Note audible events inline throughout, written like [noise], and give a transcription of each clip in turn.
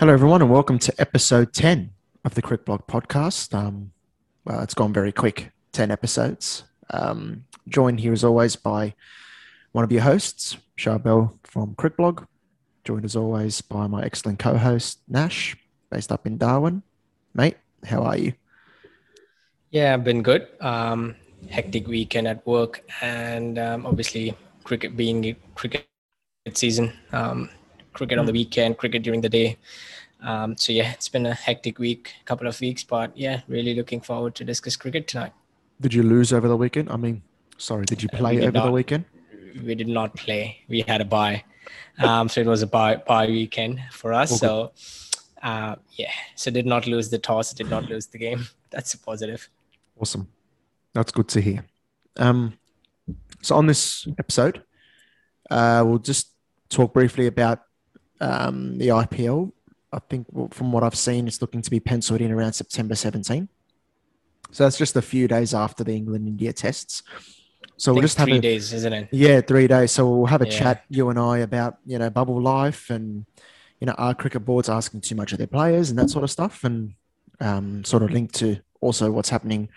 Hello, everyone, and welcome to episode 10 of the CricBlog podcast. Um, well, it's gone very quick 10 episodes. Um, joined here, as always, by one of your hosts, Charbel from CricBlog. Joined, as always, by my excellent co host, Nash, based up in Darwin. Mate, how are you? Yeah, I've been good. Um, hectic weekend at work, and um, obviously, cricket being cricket season. Um, cricket on the weekend, cricket during the day. Um, so yeah, it's been a hectic week, couple of weeks, but yeah, really looking forward to discuss cricket tonight. Did you lose over the weekend? I mean, sorry, did you uh, play uh, over not, the weekend? We did not play. We had a bye, um, so it was a bye bye weekend for us. so uh, yeah, so did not lose the toss, did not lose the game. [laughs] That's a positive. Awesome, that's good to hear. Um, so on this episode, uh, we'll just talk briefly about um, the IPL. I think from what I've seen, it's looking to be penciled in around September 17. So that's just a few days after the England India tests. So we'll just have three a, days, isn't it? Yeah, three days. So we'll have a yeah. chat, you and I, about you know bubble life and you know are cricket boards asking too much of their players and that sort of stuff, and um, sort of linked to also what's happening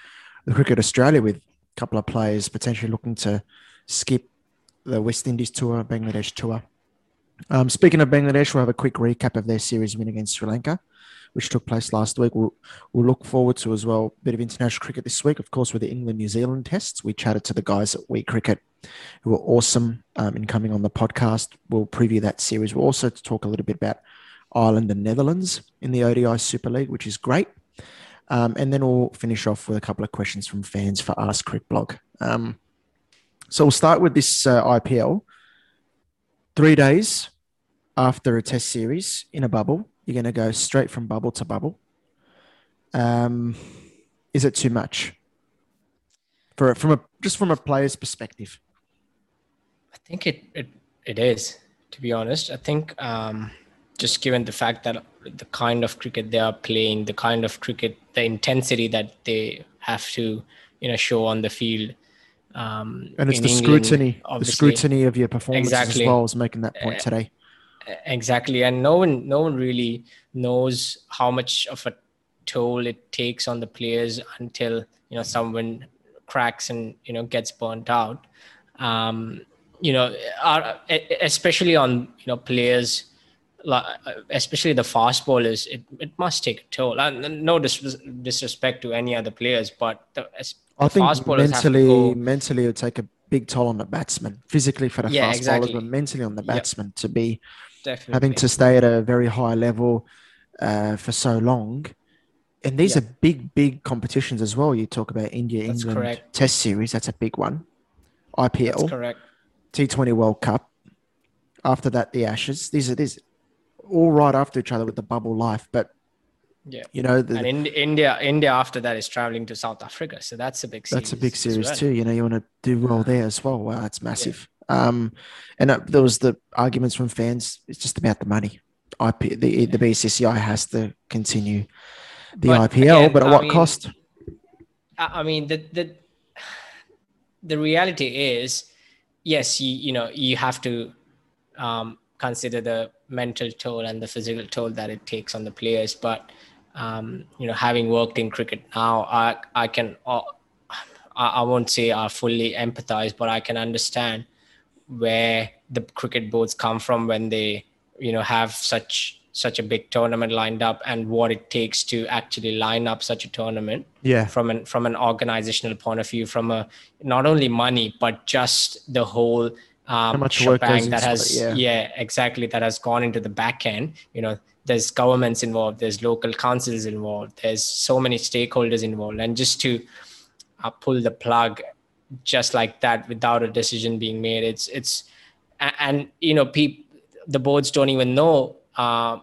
with Cricket Australia with a couple of players potentially looking to skip the West Indies tour, Bangladesh tour, um, speaking of Bangladesh, we'll have a quick recap of their series win against Sri Lanka, which took place last week. We'll, we'll look forward to as well a bit of international cricket this week, of course, with the England New Zealand tests. We chatted to the guys at WeCricket who were awesome um, in coming on the podcast. We'll preview that series. We'll also talk a little bit about Ireland and Netherlands in the ODI Super League, which is great. Um, and then we'll finish off with a couple of questions from fans for Ask CricBlog. Um, so we'll start with this uh, IPL. Three days after a test series in a bubble, you're going to go straight from bubble to bubble. Um, is it too much for from a just from a player's perspective? I think it it, it is. To be honest, I think um, just given the fact that the kind of cricket they are playing, the kind of cricket, the intensity that they have to you know show on the field. Um, and it's the England, scrutiny, the scrutiny of your performance exactly. as well as making that point uh, today exactly and no one no one really knows how much of a toll it takes on the players until you know someone cracks and you know gets burnt out um you know especially on you know players especially the fast bowlers it, it must take a toll and no dis- disrespect to any other players but the, I think mentally go, mentally it would take a big toll on the batsman physically for the yeah, fast exactly. bowlers but mentally on the batsman yep. to be Definitely. having to stay at a very high level uh, for so long. And these are big, big competitions as well. You talk about India, that's England correct. Test Series. That's a big one. IPL. That's correct. T20 World Cup. After that, the Ashes. These are these all right after each other with the bubble life. But yeah, you know, the, and in, India, India after that is traveling to South Africa, so that's a big. That's a big series well. too. You know, you want to do well there as well. Wow, that's massive. Um, and uh, there was the arguments from fans. It's just about the money. IP, the the BCCI has to continue the but IPL, again, but at I what mean, cost? I mean, the the the reality is, yes, you you know you have to um, consider the mental toll and the physical toll that it takes on the players. But um, you know, having worked in cricket now, I I can. Uh, I, I won't say I fully empathize, but I can understand where the cricket boards come from when they you know have such such a big tournament lined up and what it takes to actually line up such a tournament yeah. from an from an organizational point of view from a not only money but just the whole um that has yeah. yeah exactly that has gone into the back end. You know there's governments involved there's local councils involved there's so many stakeholders involved. And just to uh, pull the plug just like that without a decision being made. It's it's and you know people the boards don't even know uh,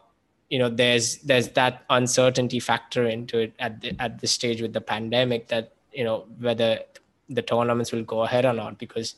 you know there's there's that uncertainty factor into it at the, at this stage with the pandemic that you know whether the tournaments will go ahead or not because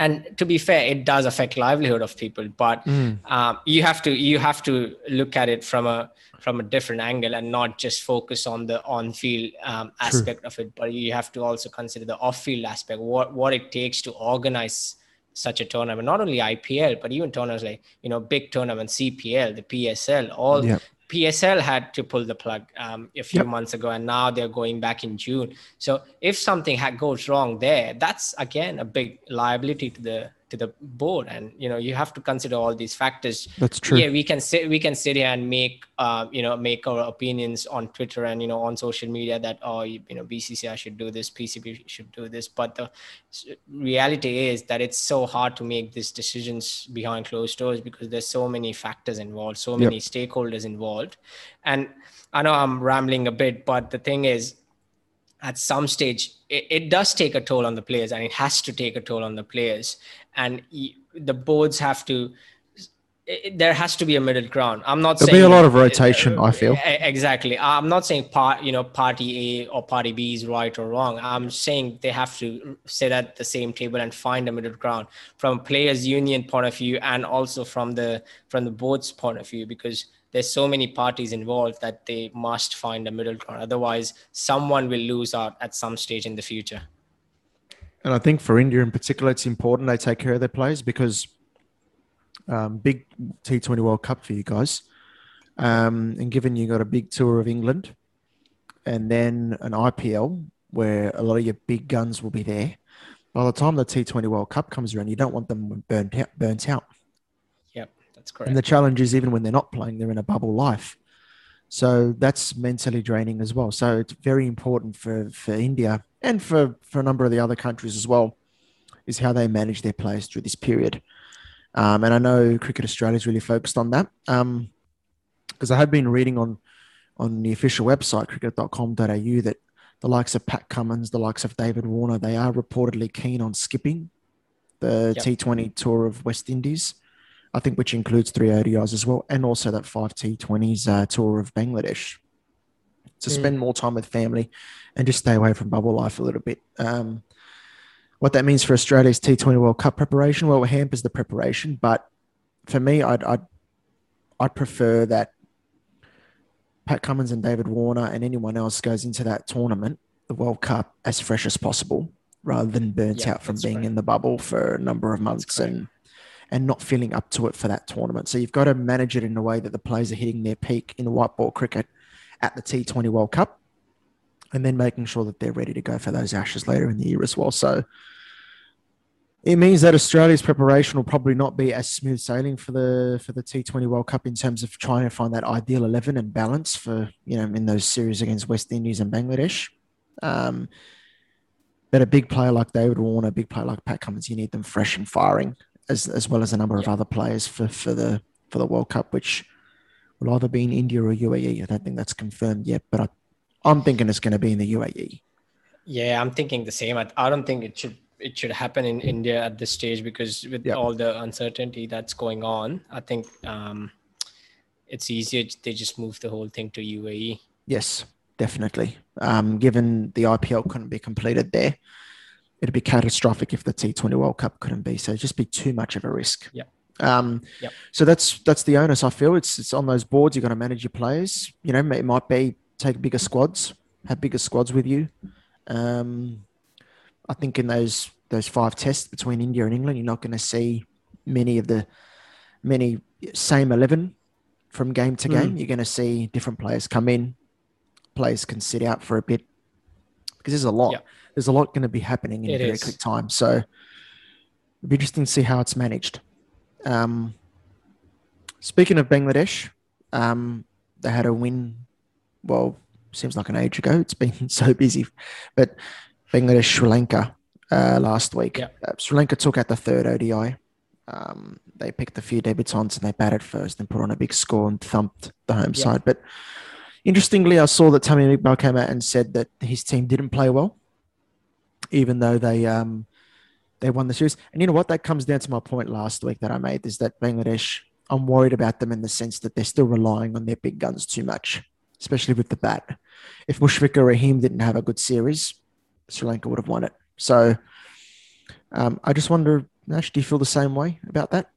and to be fair it does affect livelihood of people but mm. um, you have to you have to look at it from a from a different angle and not just focus on the on field um, aspect of it but you have to also consider the off field aspect what what it takes to organize such a tournament. Not only IPL, but even tournaments like you know big tournaments, CPL, the PSL, all yeah. PSL had to pull the plug um, a few yep. months ago, and now they're going back in June. So if something ha- goes wrong there, that's again a big liability to the to the board. And you know you have to consider all these factors. That's true. Yeah we can sit we can sit here and make uh, you know make our opinions on twitter and you know on social media that oh you, you know bcci should do this pcb should do this. But the reality is that it's so hard to make these decisions behind closed doors because there's so many factors involved so many yep. stakeholders involved. And i know i'm rambling a bit but the thing is at some stage it, it, does take a toll on the players and it has to take a toll on the players. And the boards have to it, there has to be a middle ground. I'm not there'll saying be a lot of rotation uh, i feel. exactly. I'm not saying part you know party a or party b is right or wrong. I'm saying they have to sit at the same table and find a middle ground from players union point of view and also from the from the board's point of view because there's so many parties involved that they must find a middle ground. Otherwise, someone will lose out at some stage in the future. And I think for India in particular, it's important they take care of their players because um, big T20 World Cup for you guys. Um, and given you got a big tour of England and then an IPL where a lot of your big guns will be there, by the time the T20 World Cup comes around, you don't want them burnt out. Burnt out. That's correct. And the challenge is even when they're not playing, they're in a bubble life. So that's mentally draining as well. So it's very important for, for India and for, for a number of the other countries as well, is how they manage their players through this period. Um, and I know Cricket Australia is really focused on that. Um, because I have been reading on on the official website, cricket.com.au, that the likes of Pat Cummins, the likes of David Warner, they are reportedly keen on skipping the yep. T20 tour of West Indies. I think which includes three ODIs as well, and also that five T20s uh, tour of Bangladesh to mm. spend more time with family and just stay away from bubble life a little bit. Um, what that means for Australia's T20 World Cup preparation, well, it hampers the preparation, but for me, I'd, I'd, I'd prefer that Pat Cummins and David Warner and anyone else goes into that tournament, the World Cup, as fresh as possible rather than burnt yeah, out from being right. in the bubble for a number of months and and not feeling up to it for that tournament. So you've got to manage it in a way that the players are hitting their peak in white ball cricket at the T20 World Cup and then making sure that they're ready to go for those ashes later in the year as well. So it means that Australia's preparation will probably not be as smooth sailing for the for the T20 World Cup in terms of trying to find that ideal 11 and balance for you know in those series against West Indies and Bangladesh. Um, but a big player like David Warner, a big player like Pat Cummins, you need them fresh and firing as as well as a number of other players for for the for the World Cup, which will either be in India or UAE. I don't think that's confirmed yet, but I, I'm thinking it's going to be in the UAE. Yeah, I'm thinking the same. I, I don't think it should it should happen in India at this stage because with yep. all the uncertainty that's going on, I think um, it's easier they just move the whole thing to UAE. Yes, definitely. Um, given the IPL couldn't be completed there, it'd be catastrophic if the T20 World Cup couldn't be. So it'd just be too much of a risk. Yeah. Um, yep. So that's that's the onus. I feel it's it's on those boards. You've got to manage your players. You know, it might be take bigger squads, have bigger squads with you. Um, I think in those those five tests between India and England, you're not going to see many of the many same eleven from game to game. Mm. You're going to see different players come in. Players can sit out for a bit because there's a lot. Yep there's a lot going to be happening in it a very is. quick time. So it'll be interesting to see how it's managed. Um, speaking of Bangladesh, um, they had a win. Well, seems like an age ago. It's been [laughs] so busy, but Bangladesh Sri Lanka uh, last week. Yep. Uh, Sri Lanka took out the third ODI. Um, they picked a few debutants and they batted first and put on a big score and thumped the home yep. side. But interestingly, I saw that Tamim Iqbal came out and said that his team didn't play well even though they um, they won the series. And you know what? That comes down to my point last week that I made is that Bangladesh, I'm worried about them in the sense that they're still relying on their big guns too much, especially with the bat. If Mushfiqur Rahim didn't have a good series, Sri Lanka would have won it. So um, I just wonder, Nash, do you feel the same way about that?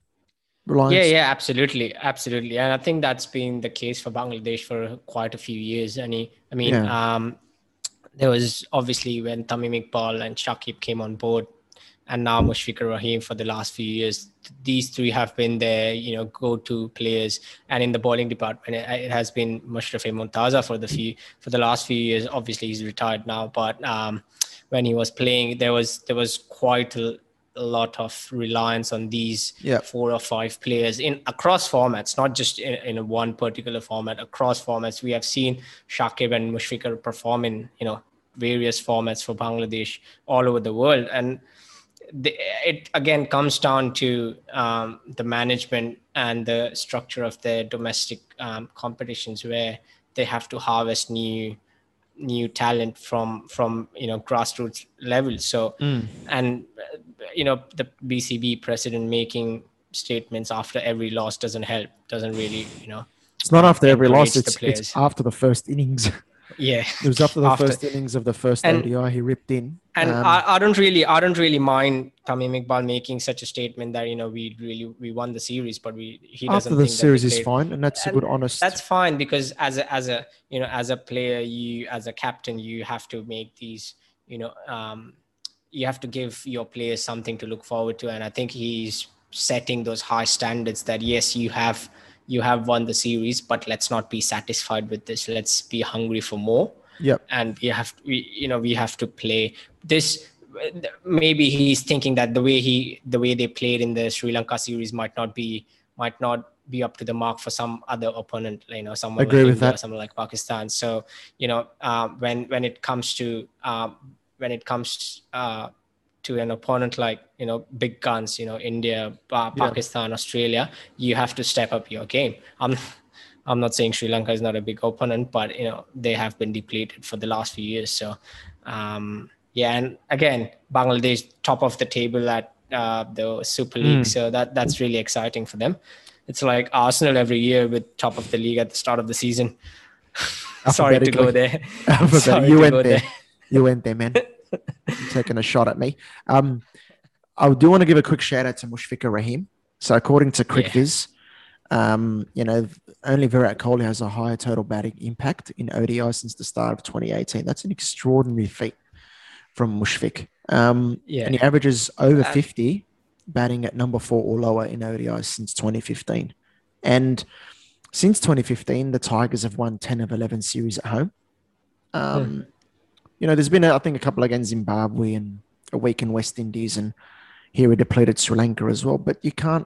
Reliance? Yeah, yeah, absolutely, absolutely, and I think that's been the case for Bangladesh for quite a few years. And I mean, yeah. um, there was obviously when Tamim Iqbal and Shakib came on board, and now Mushfiqur Rahim for the last few years. These three have been their, you know, go-to players. And in the bowling department, it, has been Mashrafe Mortaza for the few for the last few years. Obviously, he's retired now, but um, when he was playing, there was there was quite a, a lot of reliance on these four or five players in across formats, not just in, in one particular format. Across formats, we have seen Shakib and Mushfiqur perform in you know various formats for Bangladesh all over the world, and the, it again comes down to um, the management and the structure of the domestic um, competitions where they have to harvest new new talent from from you know grassroots level so mm. and you know the bcb president making statements after every loss doesn't help doesn't really you know it's not after every loss it's, it's after the first innings. [laughs] Yeah. [laughs] It was after the after, first innings of the first and, ODI he ripped in. and um, I, I, don't really i don't really mind tamim iqbal making such a statement that you know we really we won the series but we he doesn't after the series is fine and that's and a good honest that's fine because as a as a you know as a player you as a captain you have to make these you know um you have to give your players something to look forward to and i think he's setting those high standards that yes you have you have won the series, but let's not be satisfied with this. Let's be hungry for more. Yeah. And we have, we, you know, we have to play this. Maybe he's thinking that the way he, the way they played in the Sri Lanka series might not be, might not be up to the mark for some other opponent, you know, someone agree like with India, that. someone like Pakistan. So, you know, uh, when when it comes to um, when it comes uh, to an opponent like you know big guns you know india pa- pakistan australia you have to step up your game. I'm i'm not saying sri lanka is not a big opponent but you know they have been depleted for the last few years. So um yeah and again bangladesh top of the table at uh, the super league. Mm. so that that's really exciting for them. It's like arsenal every year with top of the league at the start of the season. [laughs] Sorry to go there. Sorry you went there. there. You went there man [laughs] [laughs] taking a shot at me. Um, I do want to give a quick shout out to Mushfiqur Rahim. So according to CricViz, yeah. um, you know, only Virat Kohli has a higher total batting impact in ODI since the start of 2018. That's an extraordinary feat from Mushfiq. Um, yeah. And he averages over uh, 50 batting at number four or lower in ODI since 2015. And since 2015, the Tigers have won 10 of 11 series at home. Um, hmm you know, there's been, I think, a couple against Zimbabwe and a week in West Indies, and here we depleted Sri Lanka as well. But you can't,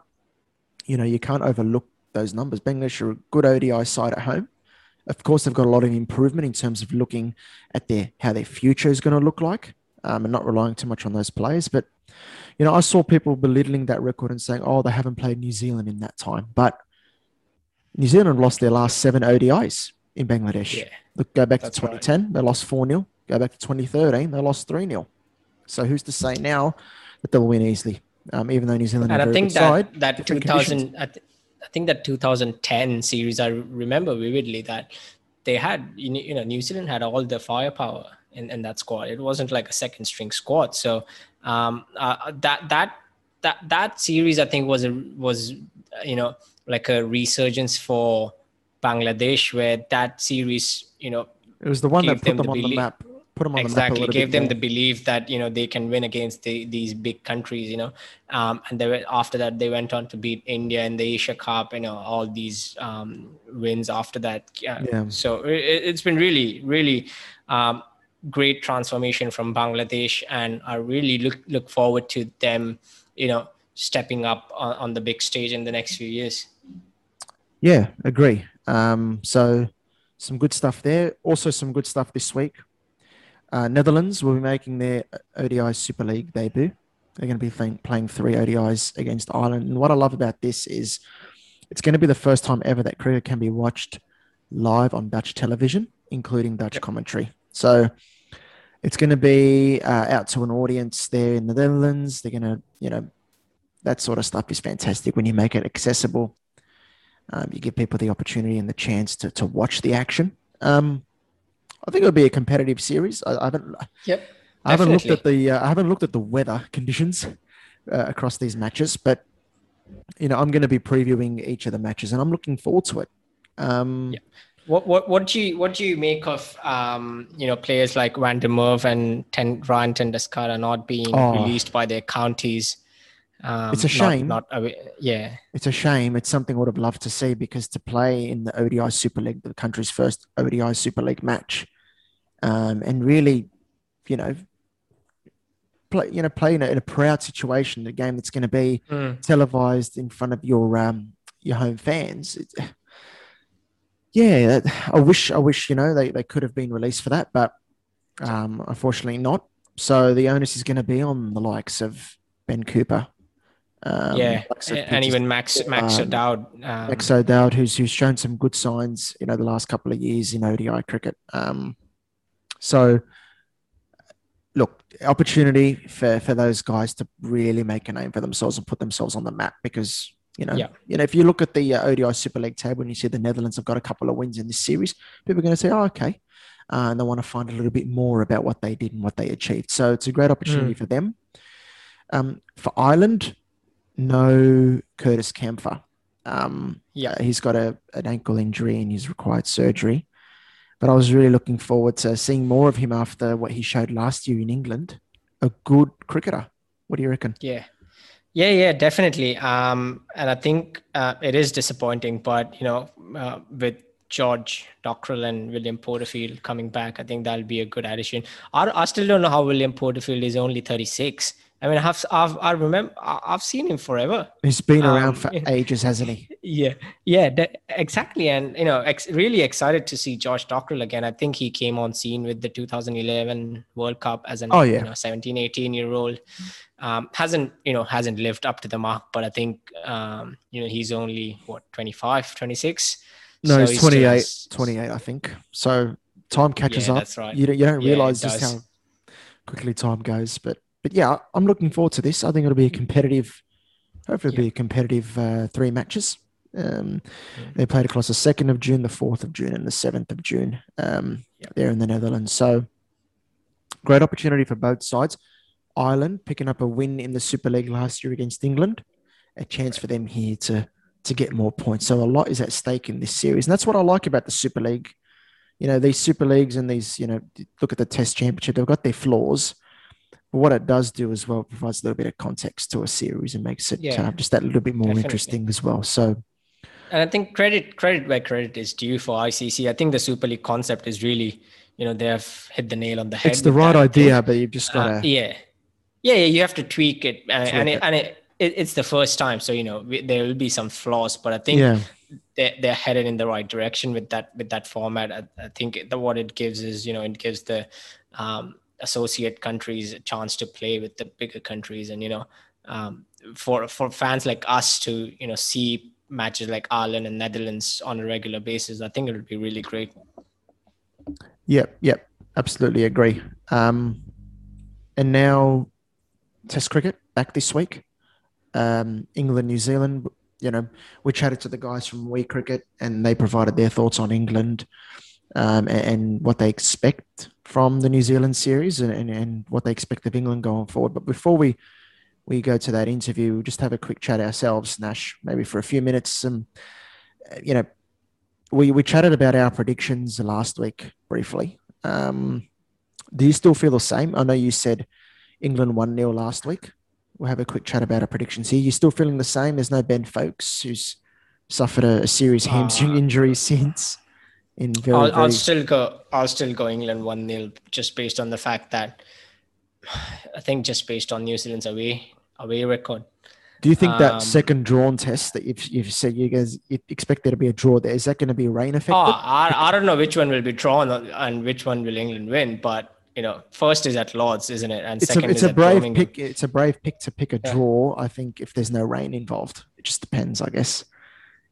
you know, you can't overlook those numbers. Bangladesh are a good ODI side at home. Of course, they've got a lot of improvement in terms of looking at their how their future is going to look like, um, and not relying too much on those players. But you know, I saw people belittling that record and saying, "Oh, they haven't played New Zealand in that time." But New Zealand lost their last seven ODIs in Bangladesh. Yeah, Look, go back to 2010, right. they lost 4 0. Go back to 2013, they lost 3 0. So who's to say now that they'll win easily? Um, even though New Zealand and I think that, side, that 2000, I, th- I, think that 2010 series, I remember vividly that they had, you know, New Zealand had all the firepower in, in that squad. It wasn't like a second string squad. So um, uh, that, that, that, that series, I think was, a, was, you know, like a resurgence for Bangladesh where that series, you know, it was the one that put them, them on the map put them on exactly. the gave them the belief that you know they can win against the, these big countries you know. Um, and they after that they went on to beat india in the asia cup you know all these um, wins after that. Yeah. yeah. so it, has been really really um, great transformation from bangladesh and i really look look forward to them you know stepping up on, on the big stage in the next few years. Yeah agree. Um, so some good stuff there. Also some good stuff this week uh, Netherlands will be making their ODI Super League debut. They're going to be playing three ODIs against Ireland. And what I love about this is it's going to be the first time ever that cricket can be watched live on Dutch television, including Dutch yep. commentary. So it's going to be uh, out to an audience there in the Netherlands. They're going to, you know, that sort of stuff is fantastic when you make it accessible. Um, you give people the opportunity and the chance to, to watch the action. Um, I think it'll be a competitive series. I, I haven't. Yep. I haven't looked at the. Uh, I haven't looked at the weather conditions uh, across these matches, but you know, I'm going to be previewing each of the matches, and I'm looking forward to it. Um, What what what do you what do you make of um, you know players like Van der Merwe and Ten, Ryan Doeschate not being oh. released by their counties? Um, it's a shame. Not, not, yeah. It's a shame. It's something I would have loved to see because to play in the ODI Super League, the country's first ODI Super League match, um, and really, you know, play you know play in a, in a proud situation, a game that's going to be mm. televised in front of your um, your home fans. It, yeah, I wish I wish you know they, they could have been released for that, but um, unfortunately not. So the onus is going to be on the likes of Ben Cooper um, yeah, and even Max Max um, O'Dowd. Um, Max O'Dowd, who's who's shown some good signs, you know, the last couple of years in ODI cricket. Um, so, look, opportunity for for those guys to really make a name for themselves and put themselves on the map because. You know, yeah. you know, if you look at the uh, ODI Super League table and you see the Netherlands have got a couple of wins in this series, people are going to say, "Oh, okay," uh, and they want to find a little bit more about what they did and what they achieved. So it's a great opportunity mm. for them. Um, for Ireland, no Curtis Campher. Um, yeah, uh, he's got a, an ankle injury and he's required surgery. But I was really looking forward to seeing more of him after what he showed last year in England. A good cricketer. What do you reckon? Yeah. Yeah, yeah, definitely. Um, and I think uh, it is disappointing, but you know, uh, with George Dockrell and William Porterfield coming back, I think that'll be a good addition. I, I still don't know how William Porterfield is only 36. I mean, I've, I've I remember I've seen him forever. He's been um, around for [laughs] ages, hasn't he? Yeah, yeah, exactly. And you know, ex- really excited to see Josh Dockrell again. I think he came on scene with the 2011 World Cup as an oh, yeah. you know, 17, 18 year old. Um, hasn't you know hasn't lived up to the mark, but I think um, you know he's only what 25, 26. No, so he's 28, still, 28, I think. So time catches yeah, up. That's right. You don't, you don't realize just how quickly time goes, but but yeah, I'm looking forward to this. I think it'll be a competitive, hopefully, it'll yeah. be a competitive uh, three matches. Um, yeah. They played across the 2nd of June, the 4th of June, and the 7th of June um, yeah. there in the Netherlands. So, great opportunity for both sides. Ireland picking up a win in the Super League last year against England, a chance for them here to to get more points. So a lot is at stake in this series, and that's what I like about the Super League. You know, these Super Leagues and these, you know, look at the Test Championship. They've got their flaws, but what it does do as well provides a little bit of context to a series and makes it yeah, uh, just that little bit more definitely. interesting as well. So, and I think credit credit where credit is due for ICC. I think the Super League concept is really, you know, they have hit the nail on the head. It's the right idea, but you've just got to uh, yeah. yeah, yeah, you have to tweak it, and, and it, and it, it, it's the first time, so you know there will be some flaws, but I think yeah. they're, they're headed in the right direction with that with that format. I, I think the, what it gives is you know it gives the um, associate countries a chance to play with the bigger countries and you know um, for for fans like us to you know see matches like Ireland and Netherlands on a regular basis I think it would be really great. Yep yep. Absolutely agree. Um, and now test cricket back this week. Um, England New Zealand you know we chatted to the guys from WeCricket and they provided their thoughts on England um, and, and, what they expect from the New Zealand series and, and, and, what they expect of England going forward. But before we we go to that interview, we'll just have a quick chat ourselves, Nash, maybe for a few minutes. Um, you know, we we chatted about our predictions last week briefly. Um, do you still feel the same? I know you said England one 0 last week. We'll have a quick chat about our predictions here. You still feeling the same? There's no Ben Foakes who's suffered a, a serious hamstring uh, injury [laughs] since in very, I'll, very... I'll still go I'll still go England 1-0 just based on the fact that [sighs] I think just based on New Zealand's away away record. Do you think um, that second drawn test that you've, you've said you guys expect there to be a draw there, is that going to be rain affected? Oh, I, I don't know which one will be drawn and which one will England win, but you know, first is at Lords, isn't it? And it's second a, it's is a brave Birmingham. pick. It's a brave pick to pick a draw. I think if there's no rain involved, it just depends, I guess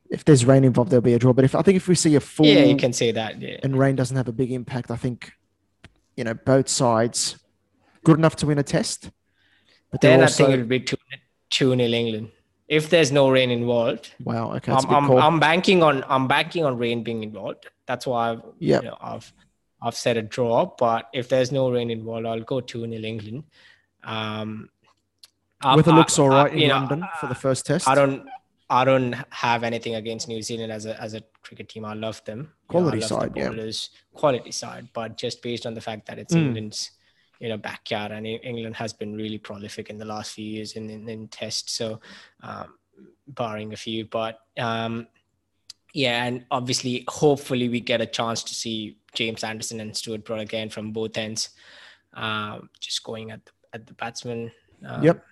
if there's rain involved, there'll be a draw. But if I think if we see a full, yeah, you can see that. Yeah. And rain doesn't have a big impact. I think, you know, both sides good enough to win a test. But then also... I think it would be two two nil England if there's no rain involved. Wow. Okay. I'm, I'm, I'm, banking on I'm banking on rain being involved. That's why I've yep. you know, I've I've said a draw. But if there's no rain involved, I'll go two nil England. Um, Weather looks all right in London for the first test. I don't I don't have anything against New Zealand as a as a cricket team. I love them. Quality you know, side, the bowlers, yeah. Quality side, but just based on the fact that it's mm. England's you know backyard and England has been really prolific in the last few years in in, in tests. So, um, barring a few, but um, yeah, and obviously, hopefully, we get a chance to see James Anderson and Stuart Broad again from both ends, um, just going at the, at the batsman. Um, yep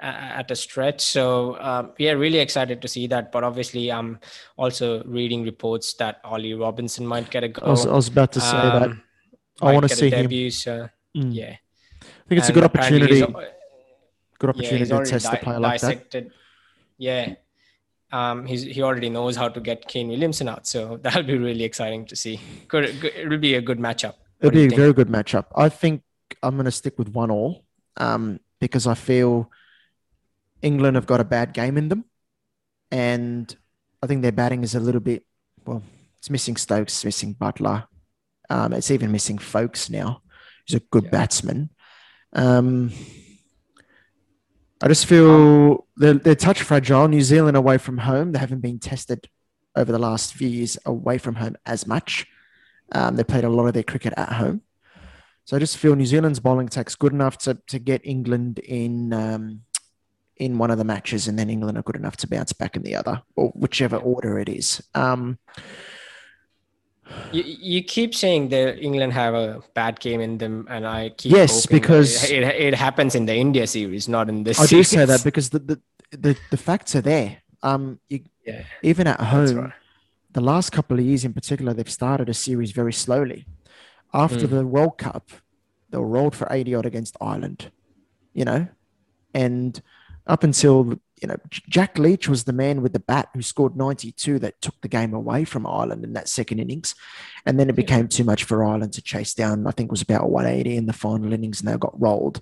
at a stretch. So um, we are really excited to see that. But obviously, I'm also reading reports that Ollie Robinson might get a go. I was, I was about to say um, that. I want to see debut, him. So, mm. Yeah, I think it's and a good opportunity. Good opportunity yeah, to test di- the player like that. Yeah. Um, he's, he already knows how to get Kane Williamson out, so [laughs] that'll be really exciting to see. Good, good it'll be a good matchup. It'll be a think? very good matchup. I think I'm going to stick with one all um, because I feel England have got a bad game in them, and I think their batting is a little bit well. It's missing Stokes, it's missing Buttler, um, it's even missing Foakes now. He's a good yeah. batsman. Um, I just feel they're, they're touch fragile. New Zealand away from home, they haven't been tested over the last few years away from home as much. Um, they played a lot of their cricket at home. So I just feel New Zealand's bowling attack's good enough to, to get England in um, in one of the matches, and then England are good enough to bounce back in the other, or whichever order it is. Um, you, you keep saying that England have a bad game in them, and I keep yes because it, it, it, happens in the India series, not in this. I series. do say that because the the, the, the facts are there. Um, you, yeah, even at home, right. the last couple of years in particular, they've started a series very slowly. After mm. the World Cup, they were rolled for eighty odd against Ireland, you know, and up until you know Jack Leach was the man with the bat who scored 92 that took the game away from Ireland in that second innings, and then it became too much for Ireland to chase down. I think it was about 180 in the final innings, and they got rolled.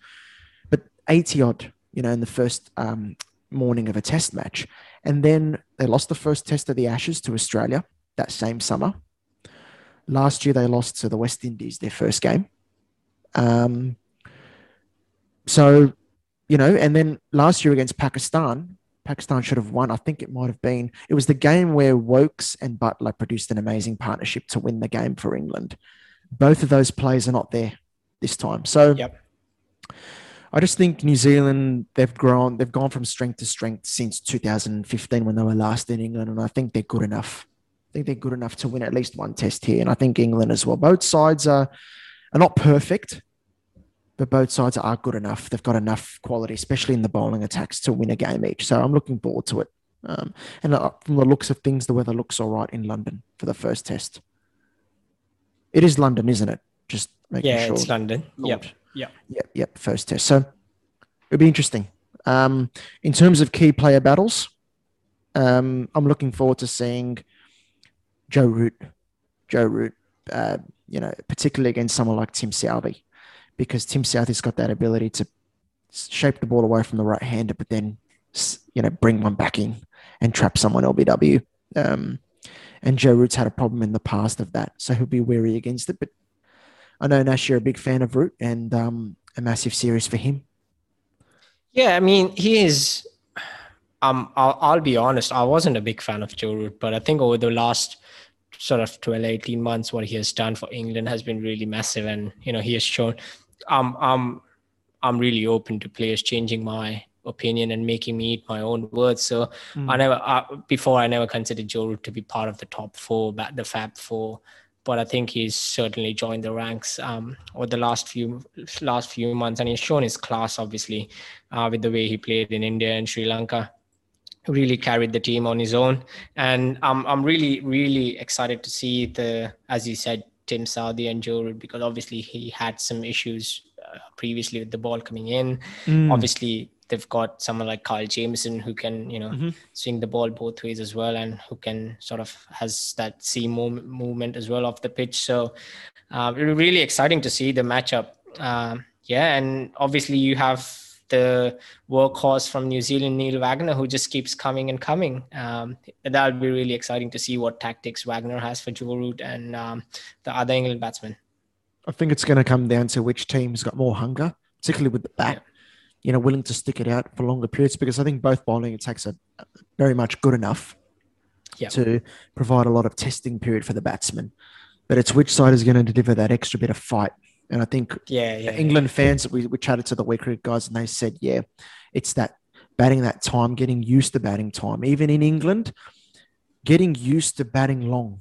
But 80 odd, you know, in the first um, morning of a Test match, and then they lost the first Test of the Ashes to Australia that same summer. Last year they lost to the West Indies their first game. Um, so you know, and then last year against Pakistan, Pakistan should have won. I think it might have been. It was the game where Woakes and Buttler produced an amazing partnership to win the game for England. Both of those players are not there this time. So yep. I just think New Zealand they've grown they've gone from strength to strength since 2015 when they were last in England, and I think they're good enough. I think they're good enough to win at least one test here, and I think England as well. Both sides are are not perfect, but both sides are good enough. They've got enough quality, especially in the bowling attacks, to win a game each. So I'm looking forward to it. Um, and uh, from the looks of things, the weather looks all right in London for the first test. It is London, isn't it? Just making yeah, sure. Yeah, it's London. Yep. Yep. Yep. Yep. First test. So it'll be interesting. Um, in terms of key player battles, um, I'm looking forward to seeing Joe Root, Joe Root, uh, you know, particularly against someone like Tim Southee because Tim Southee's got that ability to shape the ball away from the right hander, but then you know bring one back in and trap someone LBW. Um, and Joe Root's had a problem in the past of that, so he'll be wary against it. But I know Nash, you're a big fan of Root, and um, a massive series for him. Yeah, I mean he is. Um, I'll, I'll be honest. I wasn't a big fan of Joe Root, but I think over the last sort of 12 18 months what he has done for england has been really massive and you know he has shown I'm I'm I'm really open to players changing my opinion and making me eat my own words. So mm. I never uh, before I never considered Joe Root to be part of the top four, the Fab Four, but I think he's certainly joined the ranks um, over the last few last few months, and he's shown his class obviously uh, with the way he played in India and Sri Lanka. Really carried the team on his own, and I'm I'm really really excited to see the as you said Tim Southee and Joe Root because obviously he had some issues uh, previously with the ball coming in. Mm. Obviously, they've got someone like Kyle Jamieson who can, you know, mm-hmm. swing the ball both ways as well, and who can sort of has that seam movement as well off the pitch. So, uh, really exciting to see the matchup. Uh, yeah, and obviously you have the workhorse from New Zealand, Neil Wagner, who just keeps coming and coming. Um, that'll be really exciting to see what tactics Wagner has for Joe Root and um, the other England batsmen. I think it's going to come down to which team's got more hunger, particularly with the bat. you know, willing to stick it out for longer periods because I think both bowling attacks are very much good enough yep. to provide a lot of testing period for the batsman. But it's which side is going to deliver that extra bit of fight. And I think yeah, yeah England yeah. fans, we, we chatted to the week guys and they said, yeah, it's that batting that time, getting used to batting time. Even in England, getting used to batting long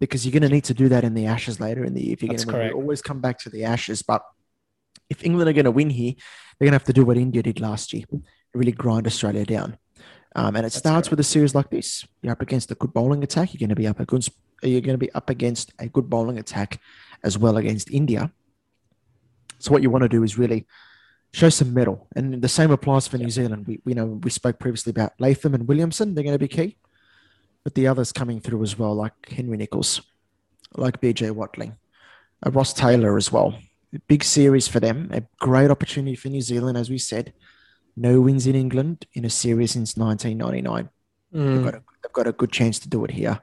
because you're going to need to do that in the Ashes later in the year. If you're going to always come back to the Ashes, but if England are going to win here, they're going to have to do what India did last year, really grind Australia down. Um, and it That's starts correct. with a series like this. You're up against a good bowling attack. You're going to be up against you're going to be up against a good bowling attack as well against India. So what you want to do is really show some mettle. and the same applies for New Zealand. We, we know we spoke previously about Latham and Williamson. They're going to be key, but the others coming through as well, like Henry Nicholls, like BJ Watling, uh, Ross Taylor as well. Big series for them. A great opportunity for New Zealand, as we said. No wins in England in a series since 1999. Mm. They've, got a, they've, got a, good chance to do it here,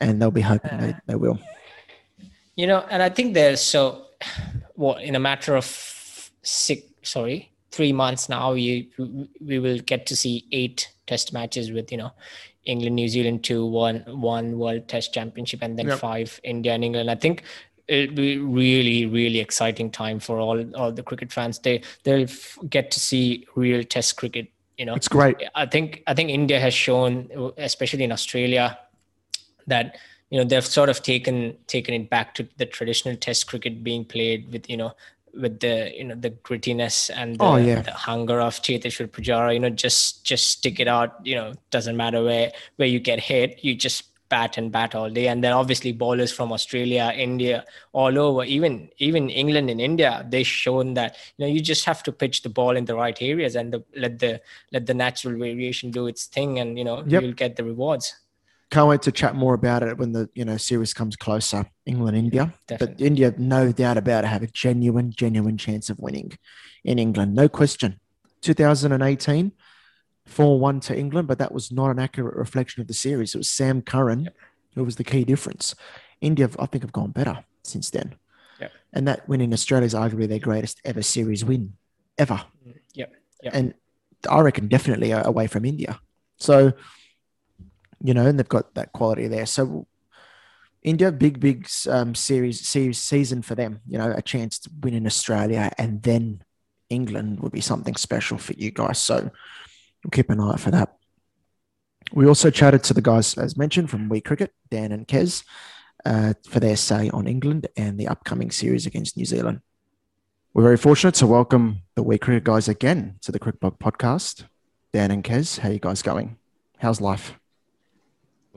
and they'll be hoping uh, they, they will. You know, and I think there's so what in a matter of six, sorry, three months now, you we will get to see eight test matches with you know England, New Zealand two, one one World Test Championship, and then yep. five India and England. I think it'll be really really exciting time for all all the cricket fans they they'll f- get to see real test cricket you know it's great i think i think india has shown especially in australia that you know they've sort of taken taken it back to the traditional test cricket being played with you know with the you know the grittiness and the, oh, yeah. the hunger of Cheteshwar Pujara, you know, just just stick it out. You know, doesn't matter where where you get hit, you just bat and bat all day and then obviously bowlers from australia india all over even even england and india they've shown that you know you just have to pitch the ball in the right areas and the, let the let the natural variation do its thing and you know yep. you'll get the rewards can't wait to chat more about it when the you know series comes closer england india Definitely. but india no doubt about it have a genuine genuine chance of winning in england no question 2018 4 1 to England, but that was not an accurate reflection of the series. It was Sam Curran yep. who was the key difference. India, I think, have gone better since then. Yep. And that win in Australia is arguably their greatest ever series win, ever. Mm, yep. yep. And I reckon definitely away from India. So, you know, and they've got that quality there. So, India, big, big um, series, series season for them. You know, a chance to win in Australia and then England would be something special for you guys. So, we'll keep an eye out for that. We also chatted to the guys, as mentioned, from WeCricket, Dan and Kez, uh, for their say on England and the upcoming series against New Zealand. We're very fortunate to welcome the WeCricket guys again to the Cricket podcast. Dan and Kez, how you guys going? How's life?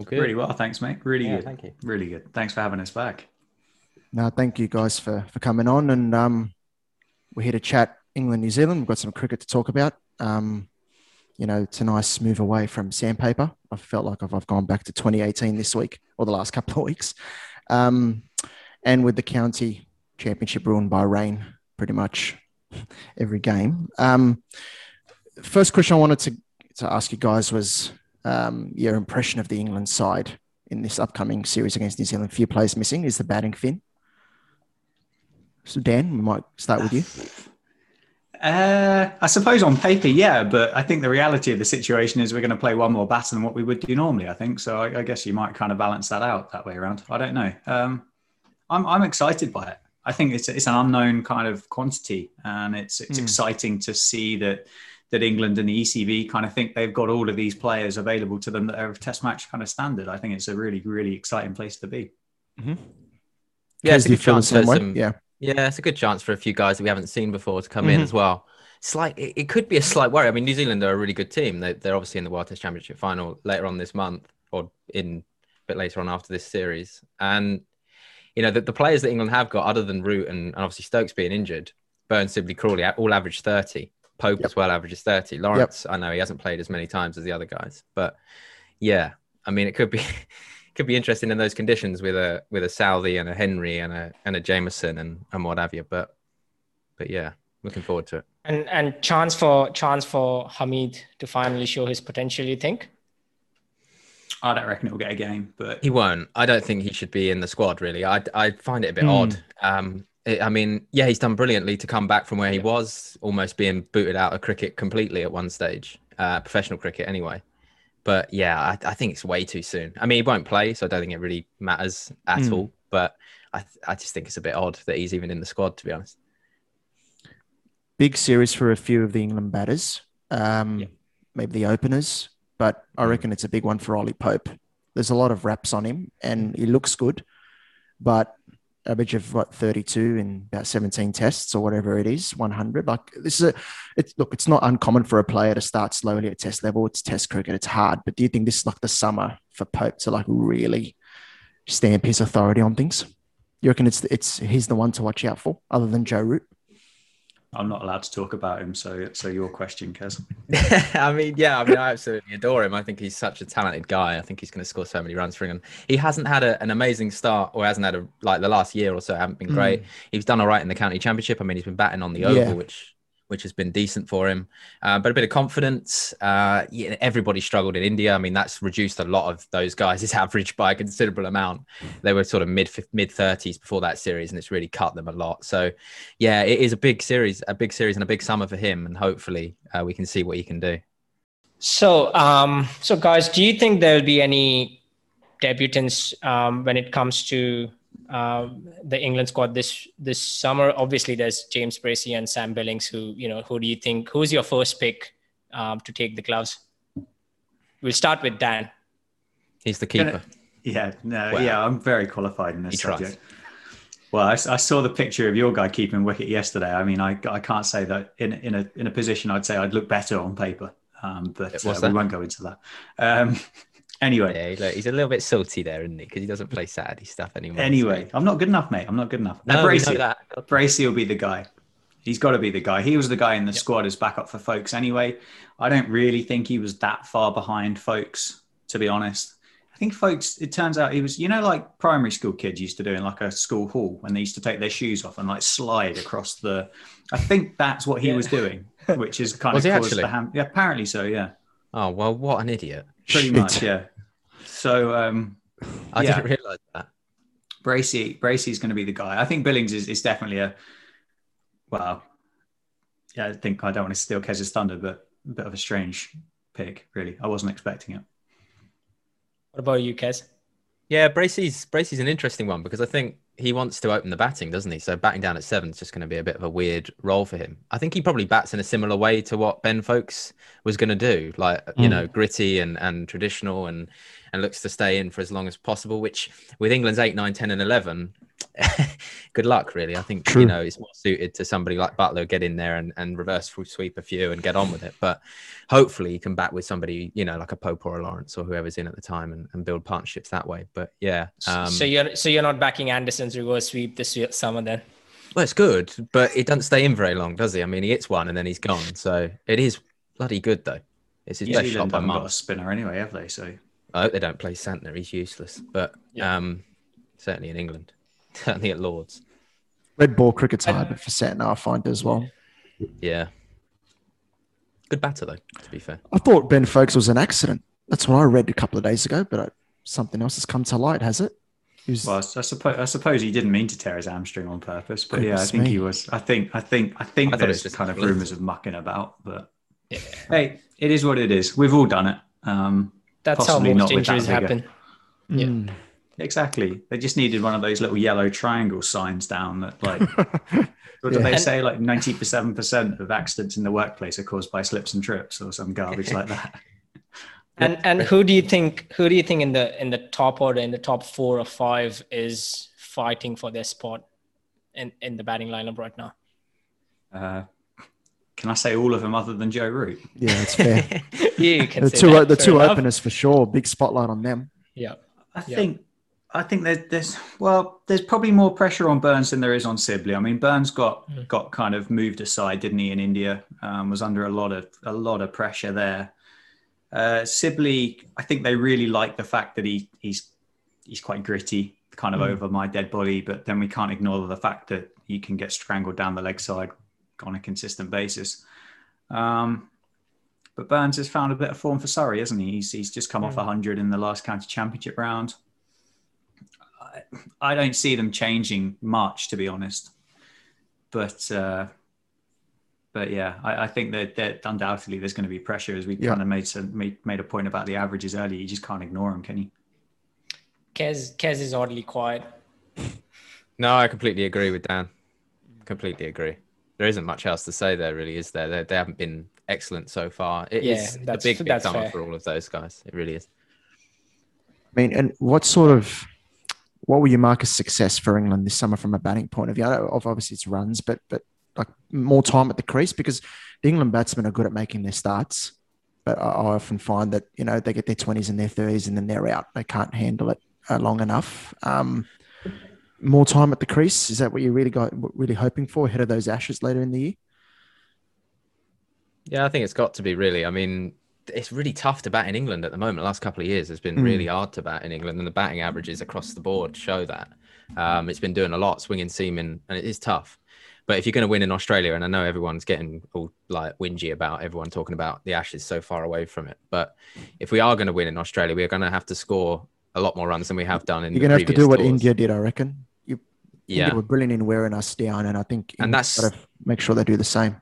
Okay. Really well, thanks, mate. Really yeah, good. Thank you. Really good. Thanks for having us back. No, thank you guys for for coming on, and um, we're here to chat England, New Zealand. We've got some cricket to talk about. Um, you know, it's a nice move away from sandpaper. I felt like I've, I've gone back to 2018 this week or the last couple of weeks. Um, and with the county championship ruined by rain pretty much every game. Um, first question I wanted to, to ask you guys was um, your impression of the England side in this upcoming series against New Zealand. Few players missing is the batting fin. So Dan, we might start with you. [sighs] Uh, I suppose on paper, yeah, but I think the reality of the situation is we're going to play one more batter than what we would do normally. I think so. I, I guess you might kind of balance that out that way around. I don't know. Um, I'm I'm excited by it. I think it's it's an unknown kind of quantity, and it's it's mm. exciting to see that that England and the ECB kind of think they've got all of these players available to them that are of Test match kind of standard. I think it's a really really exciting place to be. Mm-hmm. Yeah, it's a good chance for some, yeah. Yeah, it's a good chance for a few guys that we haven't seen before to come mm-hmm. in as well. Slight, it, it, could be a slight worry. I mean, New Zealand are a really good team. They, they're obviously in the World Test Championship final later on this month, or in a bit later on after this series. And you know, the, the players that England have got, other than Root and, and obviously Stokes being injured, Burns, Sibley, Crawley, all average thirty. Pope yep. as well averages thirty. Lawrence, yep. I know he hasn't played as many times as the other guys, but yeah, I mean, it could be. [laughs] could be interesting in those conditions with a with a Southee and a Henry and a and a Jamieson and and what have you. But but yeah, looking forward to it. And and chance for chance for Hameed to finally show his potential. You think? I don't reckon he'll get a game, but he won't. I don't think he should be in the squad. Really, I I find it a bit mm. odd. Um, I mean, yeah, he's done brilliantly to come back from where he was, almost being booted out of cricket completely at one stage, uh, professional cricket anyway. But yeah, I, I, think it's way too soon. I mean, he won't play, so I don't think it really matters at mm. all. But I, I just think it's a bit odd that he's even in the squad, to be honest. Big series for a few of the England batters, um, yeah. maybe the openers, but I hmm. reckon it's a big one for Ollie Pope. There's a lot of reps on him, and he looks good, but average of what 32 in about 17 tests or whatever it is 100 like this is a it's look it's not uncommon for a player to start slowly at test level. It's test cricket. It's hard. But do you think this is like the summer for pope to like really stamp his authority on things? You reckon it's it's he's the one to watch out for other than joe root I'm not allowed to talk about him, so so your question, Kez. [laughs] I mean, yeah, I mean, I absolutely adore him. I think he's such a talented guy. I think he's going to score so many runs for England. He hasn't had a, an amazing start, or hasn't had a like the last year or so. Haven't been great. Mm. He's done all right in the county championship. I mean, he's been batting on the oval, yeah. which which has been decent for him. Uh, but a bit of confidence. Uh, yeah, everybody struggled in India. I mean, that's reduced a lot of those guys' [laughs] average by a considerable amount. They were sort of mid mid thirties before that series, and it's really cut them a lot. So, yeah, it is a big series, a big series, and a big summer for him. And hopefully, uh, we can see what he can do. So, um, so guys, do you think there'll be any debutants um, when it comes to um, the England squad this this summer. Obviously, there's James Bracey and Sam Billings. Who you know? Who do you think? Who's your first pick um, to take the gloves? We'll start with Dan. He's the keeper. Yeah, no, yeah, I'm very qualified in this subject. Well, I, I, saw the picture of your guy keeping wicket yesterday. I mean, I, I can't say that in in a in a position I'd say I'd look better on paper, um, but uh, we won't go into that. Um, Anyway, yeah, look, he's a little bit salty there, isn't he? Because he doesn't play Saturday stuff anymore. Anyway, so. I'm not good enough, mate. I'm not good enough. No, Bracey, that. Bracey will be the guy. He's got to be the guy. He was the guy in the yep. squad as backup for Foakes. anyway. I don't really think he was that far behind Foakes, to be honest. I think Foakes, it turns out he was, you know, like primary school kids used to do in like a school hall when they used to take their shoes off and like slide across the. I think that's what he yeah. was doing, which is [laughs] kind was of caused the ham. Yeah, apparently so. Yeah. Oh well, what an idiot! Pretty much, yeah. So um, I yeah. didn't realize that. Bracey Bracey is going to be the guy. I think Billings is, is definitely a well. Yeah, I think I don't want to steal Kez's thunder, but a bit of a strange pick, really. I wasn't expecting it. What about you, Kez? Yeah, Bracey's Bracey's an interesting one because I think he wants to open the batting, doesn't he? So batting down at seven is just going to be a bit of a weird role for him. I think he probably bats in a similar way to what Ben Foakes was going to do, like you mm. know, gritty and and traditional and and looks to stay in for as long as possible. Which with England's eight, nine, 10, and eleven, [laughs] good luck. Really, I think True. you know it's more suited to somebody like Buttler, get in there and, and reverse sweep a few and get on with it. But hopefully, you can bat with somebody you know like a Pope or a Lawrence or whoever's in at the time and, and build partnerships that way. But yeah, um, so you're so you're not backing Anderson's reverse sweep this summer then. Well, it's good, but it doesn't stay in very long, does he? I mean, he hits one and then he's gone. So it is bloody good, though. It's his best shot by got a spinner anyway, have they? So I hope they don't play Santner. He's useless. But yeah. um, certainly in England, [laughs] certainly at Lords. Red ball cricket's hard, but for Santner, I find as well. Yeah. Good batter, though, to be fair. I thought Ben Foakes was an accident. That's what I read a couple of days ago, but I, something else has come to light, has it? Was, well, I suppose I suppose he didn't mean to tear his hamstring on purpose, but yeah, I think me. he was. I think I think I think I there's just kind of rumors of mucking about, but yeah. hey, it is what it is. We've all done it. Um, that's how most injuries happen. Yeah. Mm. Exactly. They just needed one of those little yellow triangle signs down that like [laughs] what do yeah. they say? Like 97% of accidents in the workplace are caused by slips and trips or some garbage like that. [laughs] And and who do you think who do you think in the in the top order in the top four or five is fighting for their spot in, in the batting lineup right now? Uh, can I say all of them other than Joe Root? Yeah, that's fair. [laughs] you can the two the two enough. openers for sure. Big spotlight on them. Yeah, I yeah. think I think there's, there's well, there's probably more pressure on Burns than there is on Sibley. I mean, Burns got mm. got kind of moved aside, didn't he? In India, um, was under a lot of a lot of pressure there. Uh, Sibley, I think they really like the fact that he he's he's quite gritty, kind of mm. over my dead body. But then we can't ignore the fact that he can get strangled down the leg side on a consistent basis. Um, but Burns has found a bit of form for Surrey, hasn't he? He's, he's just come mm. off 100 in the last county championship round. I, I, don't see them changing much, to be honest. but uh, but yeah, I, I, think that, that undoubtedly there's going to be pressure as we yeah. kind of made some made, made a point about the averages earlier. You just can't ignore them, can you? Kez Kez is oddly quiet. No, I completely agree with Dan. Completely agree. There isn't much else to say there, really, is there? They, they haven't been excellent so far. It yeah, is a big, big summer for all of those guys. It really is. I mean, and what sort of what will you mark as success for England this summer from a batting point of view? obviously it's runs, but but like more time at the crease because the England batsmen are good at making their starts. But I, I often find that you know they get their twenties and their thirties and then they're out. They can't handle it uh, long enough. Um, more time at the crease is that what you really got really hoping for ahead of those Ashes later in the year? Yeah, I think it's got to be really. I mean, it's really tough to bat in England at the moment. The last couple of years has been mm. really hard to bat in England, and the batting averages across the board show that. Um, it's been doing a lot, swinging seaming, and it is tough. But if you're going to win in Australia, and I know everyone's getting all like whingy about everyone talking about the Ashes so far away from it, but if we are going to win in Australia, we're going to have to score a lot more runs than we have done in. You're going to have to do what India did, I reckon. You, yeah, India were brilliant in wearing us down, and I think and that's got to make sure they do the same.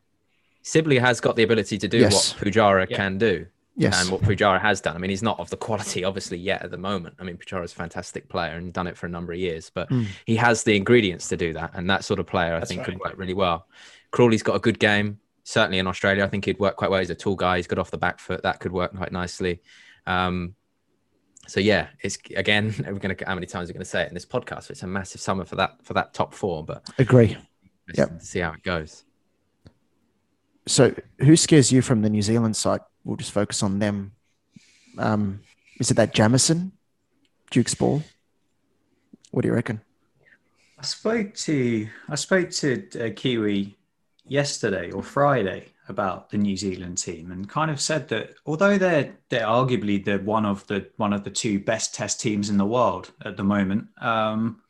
Sibley has got the ability to do yes. what Pujara yeah. can do. Yes. And what Pujara has done. I mean, he's not of the quality, obviously, yet at the moment. I mean, Pujara's a fantastic player and done it for a number of years, but mm. he has the ingredients to do that. And that sort of player, I That's think, right. could work really well. Crawley's got a good game. Certainly in Australia, I think he'd work quite well. He's a tall guy. He's good off the back foot. That could work quite nicely. Um, so yeah, it's again, [laughs] we're going to how many times are we're going to say it in this podcast. It's a massive summer for that for that top four. But agree. Yeah. See how it goes. So, who scares you from the New Zealand side? We'll just focus on them. Um, is it that Jamieson, Duke's ball? What do you reckon? I spoke to I spoke to uh, Kiwi yesterday or Friday about the New Zealand team and kind of said that although they're they're arguably the one of the one of the two best Test teams in the world at the moment, um,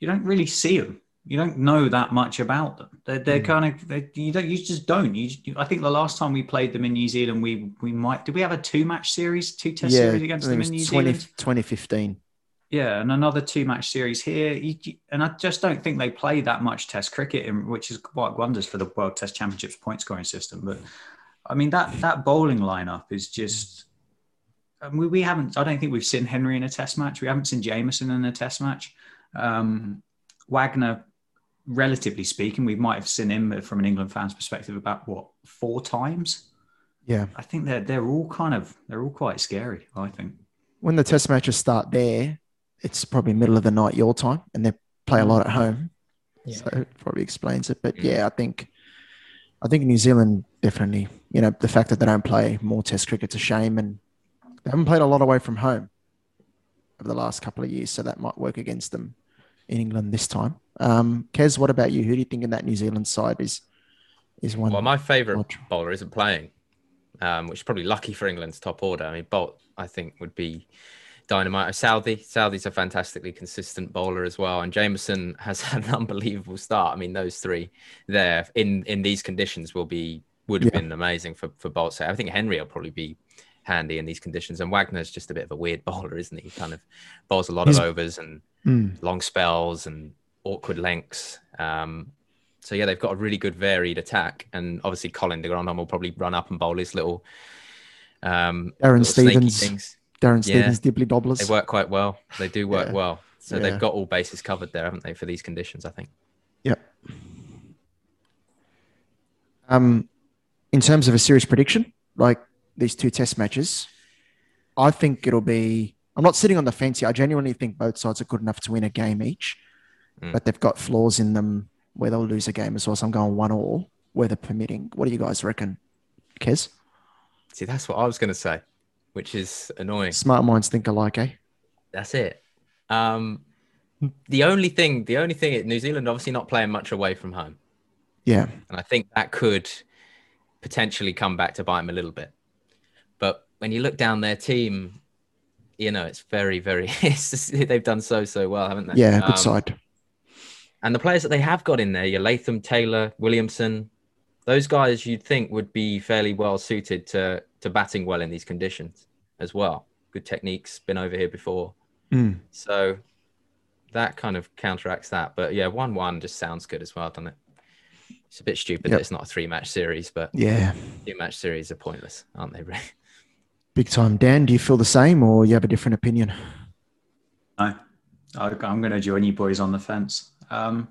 you don't really see them you don't know that much about them. They're, they're mm. kind of they're, you don't you just don't. You, I think the last time we played them in New Zealand, we we might did we have a two match series, two test yeah, series against them in New 20, Zealand? 2015. Yeah, and another two match series here. And I just don't think they play that much Test cricket, in, which is quite wonders for the World Test Championships point scoring system. But I mean that that bowling lineup is just. I mean, we haven't. I don't think we've seen Henry in a Test match. We haven't seen Jamieson in a Test match. Um, Wagner relatively speaking, we might have seen him from an England fan's perspective about what four times. Yeah, I think they're they're all kind of they're all quite scary. I think when the Test matches start there, it's probably middle of the night your time, and they play a lot at home. Yeah. So it probably explains it. But yeah, I think I think New Zealand definitely, you know, the fact that they don't play more Test cricket's a shame, and they haven't played a lot away from home over the last couple of years, so that might work against them in England this time. Um, Kez, what about you? Who do you think in that New Zealand side is is one? Well, my favourite bowler isn't playing, um, which is probably lucky for England's top order. I mean, Boult, I think, would be dynamite. Southee, Southee's a fantastically consistent bowler as well, and Jamieson has [laughs] had an unbelievable start. I mean, those three there in in these conditions will be would have yeah. been amazing for for Boult. So I think Henry will probably be handy in these conditions. And Wagner's just a bit of a weird [laughs] bowler, isn't he? He kind of bowls a lot He's, of overs and mm. long spells and awkward lengths. Um, so yeah, they've got a really good varied attack, and obviously Colin de Grandhomme will probably run up and bowl his little um, Darren little Stevens things. Darren Stevens yeah. dibbly dobblers. They work quite well. They do work yeah. well. So yeah. they've got all bases covered there, haven't they, for these conditions? I think. Yep. Um, in terms of a serious prediction, like these two test matches, I think it'll be. I'm not sitting on the fence here. I genuinely think both sides are good enough to win a game each, mm. but they've got flaws in them where they'll lose a game as well. So I'm going one all, weather permitting. What do you guys reckon, Kez? See, that's what I was going to say, which is annoying. Smart minds think alike, eh? That's it. Um, the only thing, the only thing, New Zealand obviously not playing much away from home. Yeah, and I think that could potentially come back to bite them a little bit. But when you look down their team, you know, it's very, very, [laughs] it's just, they've done so, so well, haven't they? Yeah, good um, side. And the players that they have got in there, your Latham, Taylor, Williamson, those guys you'd think would be fairly well suited to, to batting well in these conditions as well. Good techniques, been over here before. Mm. So that kind of counteracts that. But yeah, 1 1 just sounds good as well, doesn't it? It's a bit stupid yep. that it's not a three match series, but yeah, two match series are pointless, aren't they? Really? Big time, Dan. Do you feel the same, or you have a different opinion? No, I'm going to join you boys on the fence. Um,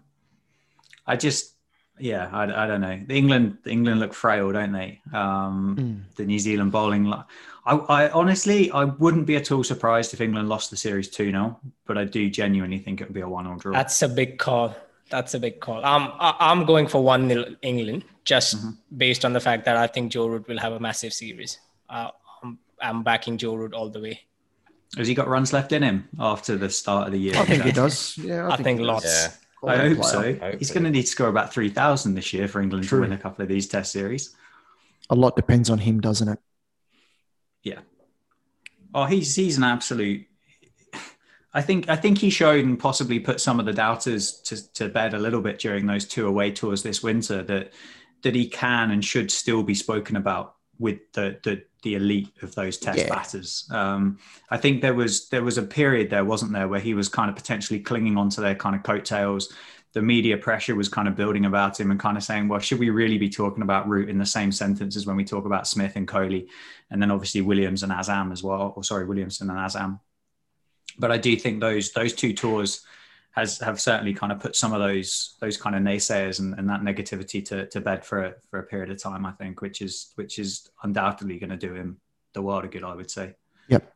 I just, yeah, I, I don't know. The England, England look frail, don't they? Um, mm. The New Zealand bowling. I, I honestly, I wouldn't be at all surprised if England lost the series two 0 but I do genuinely think it would be a one 0 draw. That's a big call. That's a big call. Um, I'm going for one 0 England, just mm-hmm. based on the fact that I think Joe Root will have a massive series. Uh, I'm, I'm backing Joe Root all the way. Has he got runs left in him after the start of the year? I think he [laughs] does. Yeah, I, I think, think lots. Yeah. I hope player. so. Hopefully. He's going to need to score about 3,000 this year for England True. to win a couple of these test series. A lot depends on him, doesn't it? Yeah. Oh, he's he's an absolute. I think I think he showed and possibly put some of the doubters to, to bed a little bit during those two away tours this winter that that he can and should still be spoken about with the the the elite of those test yeah. batters. Um, I think there was there was a period there, wasn't there, where he was kind of potentially clinging onto their kind of coattails. The media pressure was kind of building about him and kind of saying, well, should we really be talking about Root in the same sentence as when we talk about Smith and Kohli, and then obviously Williams and Azam as well, or sorry, Williamson and Azam. But I do think those those two tours has have certainly kind of put some of those those kind of naysayers and, and that negativity to, to bed for a, for a period of time. I think, which is which is undoubtedly going to do him the world of good. I would say. Yep,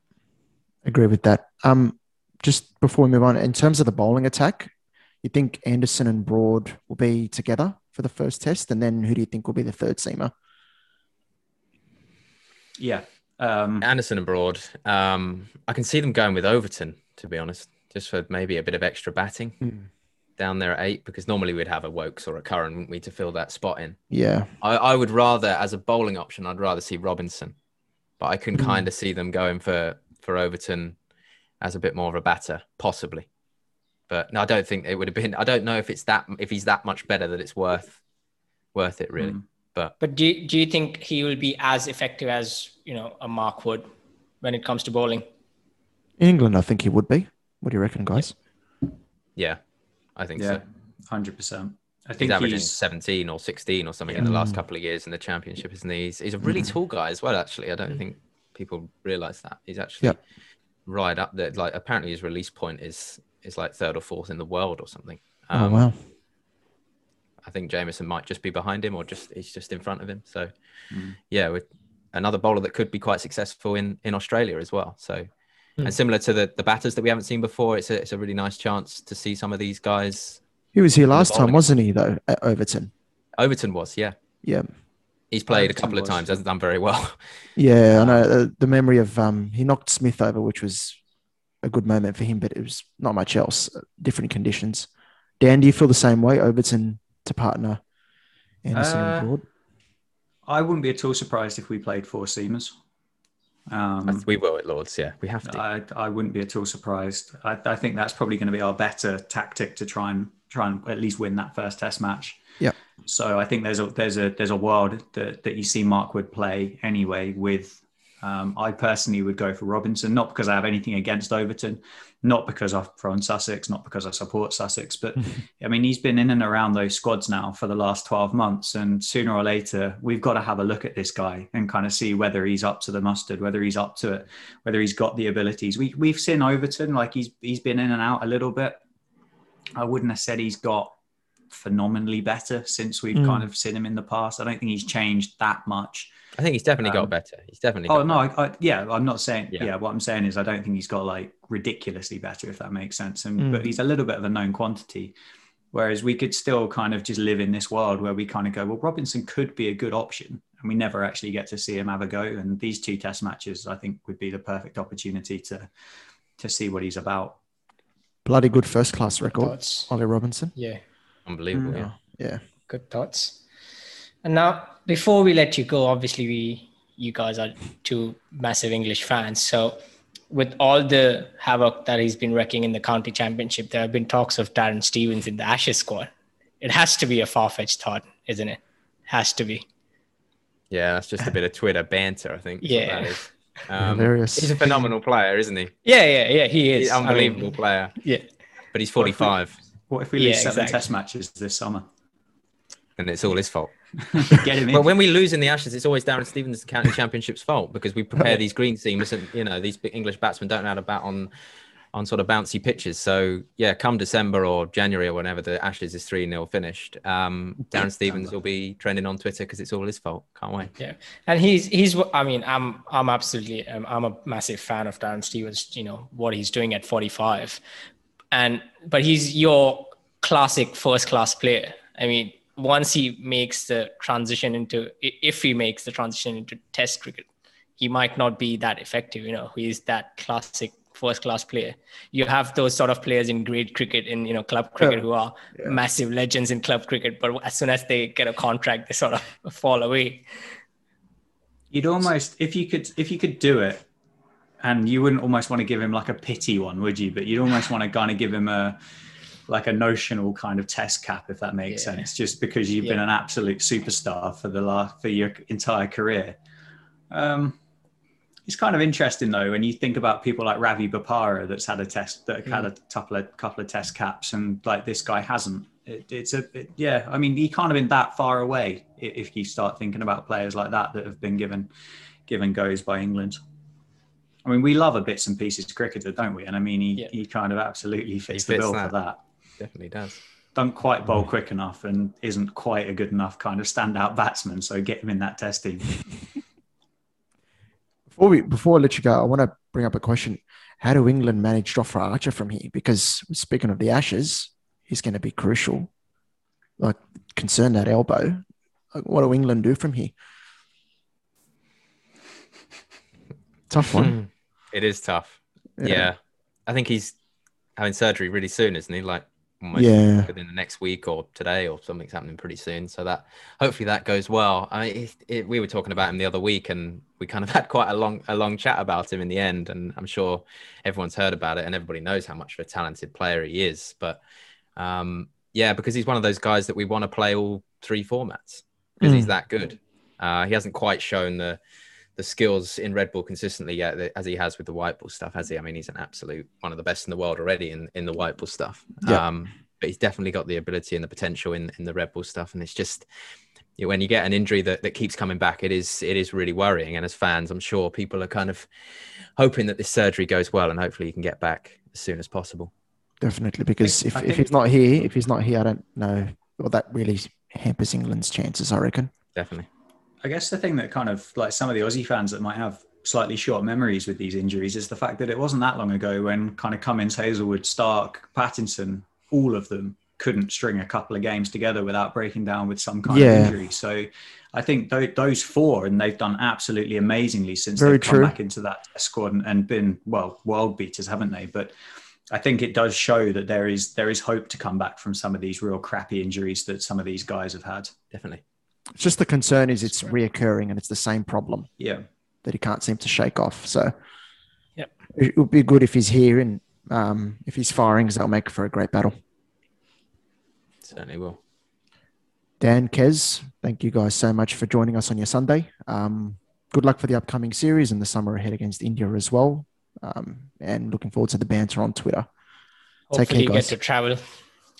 agree with that. Um, just before we move on, in terms of the bowling attack, you think Anderson and Broad will be together for the first test, and then who do you think will be the third seamer? Yeah, um, Anderson and Broad. Um, I can see them going with Overton, to be honest just for maybe a bit of extra batting mm. down there at eight, because normally we'd have a Woakes or a Curran, wouldn't we, to fill that spot in? Yeah. I, I would rather, as a bowling option, I'd rather see Robinson, but I can mm. kind of see them going for for Overton as a bit more of a batter, possibly. But no, I don't think it would have been. I don't know if it's that if he's that much better that it's worth worth it really. Mm. But but do you, do you think he will be as effective as you know a Mark Wood when it comes to bowling? In England, I think he would be. What do you reckon, guys? Yeah, I think yeah, so. Hundred percent. I think he's averaging he's... 17 or 16 or something yeah. in the last couple of years in the championship, isn't he? He's, he's a really mm. tall guy as well, actually. I don't mm. think people realize that. He's actually yep. right up there. Like, apparently, his release point is is like third or fourth in the world or something. Oh, um, oh, wow. I think Jamieson might just be behind him or just he's just in front of him. So, mm. yeah, with another bowler that could be quite successful in, in Australia as well. So, Mm. And similar to the, the batters that we haven't seen before, it's a, it's a really nice chance to see some of these guys. He was here last time, wasn't he, though, at Overton? Overton was, yeah. Yeah. He's played Overton a couple was. of times, hasn't done very well. [laughs] Yeah, I know. Uh, the memory of um, he knocked Smith over, which was a good moment for him, but it was not much else. Uh, different conditions. Dan, do you feel the same way? Overton to partner Anderson uh, and Broad? I wouldn't be at all surprised if we played four seamers. Um, we will at Lords, yeah. We have to. I, I wouldn't be at all surprised. I, I think that's probably going to be our better tactic to try and try and at least win that first Test match. Yeah. So I think there's a there's a there's a world that that you see Mark Wood play anyway with um, I personally would go for Robinson, not because I have anything against Overton, not because I'm from Sussex, not because I support Sussex, but [laughs] I mean, he's been in and around those squads now for the last 12 months. And sooner or later, we've got to have a look at this guy and kind of see whether he's up to the mustard, whether he's up to it, whether he's got the abilities. We, we've seen Overton, like he's, he's been in and out a little bit. I wouldn't have said he's got phenomenally better since we've mm. kind of seen him in the past. I don't think he's changed that much. I think he's definitely um, got better. He's definitely. oh no, I, I, yeah, I'm not saying. Yeah. yeah. what I'm saying is I don't think he's got like ridiculously better, if that makes sense. And mm. but he's a little bit of a known quantity. Whereas we could still kind of just live in this world where we kind of go, well, Robinson could be a good option, and we never actually get to see him have a go. And these two Test matches, I think, would be the perfect opportunity to to see what he's about. Bloody good first class record, Ollie Robinson. Yeah, unbelievable. Mm. Yeah, yeah, good thoughts. And now, before we let you go, obviously we you guys are two massive English fans. So, with all the havoc that he's been wrecking in the county championship, there have been talks of Darren Stevens in the Ashes squad. It has to be a far fetched thought, isn't it? Has to be. Yeah, that's just a bit of Twitter banter, I think. Yeah. [laughs] Um, he's a phenomenal player, isn't he? Yeah, yeah, yeah. He is. He's unbelievable I mean, player. Yeah. But he's 45. What if we, what if we lose yeah, seven exactly. test matches this summer? and it's all his fault. [laughs] Get him in. But when we lose in the Ashes, it's always Darren Stevens' county championship's fault because we prepare these green seamers and you know these English batsmen don't know how to bat on on sort of bouncy pitches. So yeah, come December or January or whenever the Ashes is three 0 finished, um, Darren Stevens will be trending on Twitter because it's all his fault. Can't wait. Yeah, and he's he's. I mean, I'm I'm absolutely I'm, I'm a massive fan of Darren Stevens. You know what he's doing at 45, and but he's your classic first class player. I mean, once he makes the transition into if he makes the transition into Test cricket, he might not be that effective. You know, he's that classic first class player. You have those sort of players in grade cricket, in you know club cricket, who are yeah. massive legends in club cricket, but as soon as they get a contract, they sort of [laughs] fall away. You'd almost, if you could, if you could do it, and you wouldn't almost want to give him like a pity one, would you? But you'd almost want to kind of give him a like a notional kind of test cap, if that makes yeah. sense, just because you've yeah. been an absolute superstar for the last for your entire career. Um, it's kind of interesting though when you think about people like Ravi Bopara that's had a test that mm. had a couple of couple of test caps and like this guy hasn't. It, it's a it, yeah. I mean, he can't have been that far away if you start thinking about players like that that have been given given goes by England. I mean, we love a bits and pieces cricketer, don't we? And I mean, he, yeah. he kind of absolutely fits, fits the bill that. for that. Definitely does. Don't quite bowl mm. quick enough and isn't quite a good enough kind of standout batsman. So get him in that test team. [laughs] Before we before I let you go, I want to bring up a question. How do England manage Jofra Archer from here? Because speaking of the Ashes, he's going to be crucial. Like concern that elbow. Like, what do England do from here? [laughs] Tough one. [laughs] it is tough. Yeah. yeah. I think he's having surgery really soon, isn't he? Like almost yeah. within the next week or today or something's happening pretty soon. So that hopefully that goes well. I mean, it, it, we were talking about him the other week, and we kind of [laughs] had quite a long a long chat about him in the end. And I'm sure everyone's heard about it, and everybody knows how much of a talented player he is. But um, yeah, because he's one of those guys that we want to play all three formats because mm. he's that good. Uh, he hasn't quite shown the the skills in red ball consistently yet as he has with the white ball stuff, has he? I mean, he's an absolute one of the best in the world already in, in the white ball stuff. Yeah. Um, but he's definitely got the ability and the potential in, in the red ball stuff. And it's just you know, when you get an injury that, that keeps coming back, it is it is really worrying. And as fans, I'm sure people are kind of hoping that this surgery goes well and hopefully he can get back as soon as possible. Definitely, because if, if he's not here, if he's not here, I don't know. Well, that really hampers England's chances, I reckon. Definitely. I guess the thing that kind of like some of the Aussie fans that might have slightly short memories with these injuries is the fact that it wasn't that long ago when kind of Cummins, Hazlewood, Stark, Pattinson, all of them couldn't string a couple of games together without breaking down with some kind yeah. of injury. So I think th- those four, and they've done absolutely amazingly since Very they've true. come back into that squad and, and been well world beaters, haven't they? But I think it does show that there is there is hope to come back from some of these real crappy injuries that some of these guys have had. Definitely. It's just the concern is it's reoccurring and it's the same problem. Yeah. That he can't seem to shake off. So yeah, it would be good if he's here and um, if he's firing, because that'll make for a great battle. Certainly will. Dan, Kez, thank you guys so much for joining us on your Sunday. Um, good luck for the upcoming series and the summer ahead against India as well. Um, and looking forward to the banter on Twitter. Hopefully, Take care, you guys. get to travel.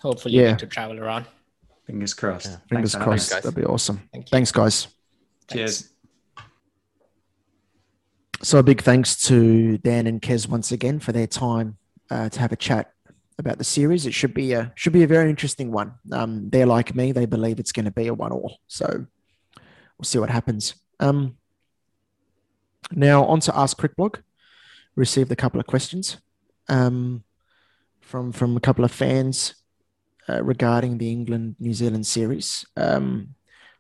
Hopefully, yeah. you get to travel around. Fingers crossed. Yeah. Fingers Thanks, crossed. That'd be awesome. Thank Thanks, guys. Cheers. So a big thanks to Dan and Kez once again for their time uh, to have a chat about the series. It should be a should be a very interesting one. Um, they're like me; they believe it's going to be a one all. So we'll see what happens. Um, now on to Ask CricBlog. Received a couple of questions um, from from a couple of fans uh, regarding the England New Zealand series. Um,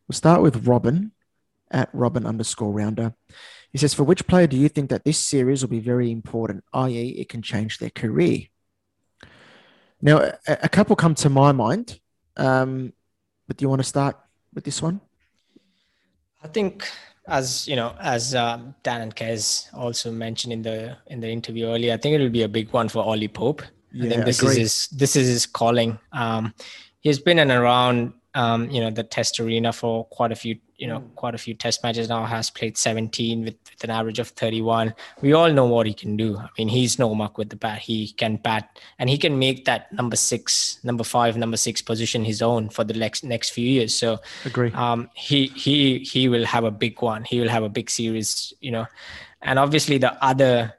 we'll start with Robin at Robin underscore rounder. He says, For which player do you think that this series will be very important, i.e., it can change their career? Now, a, a couple come to my mind, um, but do you want to start with this one? I think, as you know, as um, Dan and Kez also mentioned in the in the interview earlier, I think it will be a big one for Ollie Pope. Yeah, I think this is his this is his calling. Um, he's been in around um, you know the test arena for quite a few you know, mm. quite a few test matches now, has played 17 with, with, an average of 31. We all know what he can do. I mean, he's no muck with the bat. He can bat and he can make that number six, number five, number six position his own for the next next few years. So agree. Um, he he he will have a big one. He will have a big series, you know. And obviously the other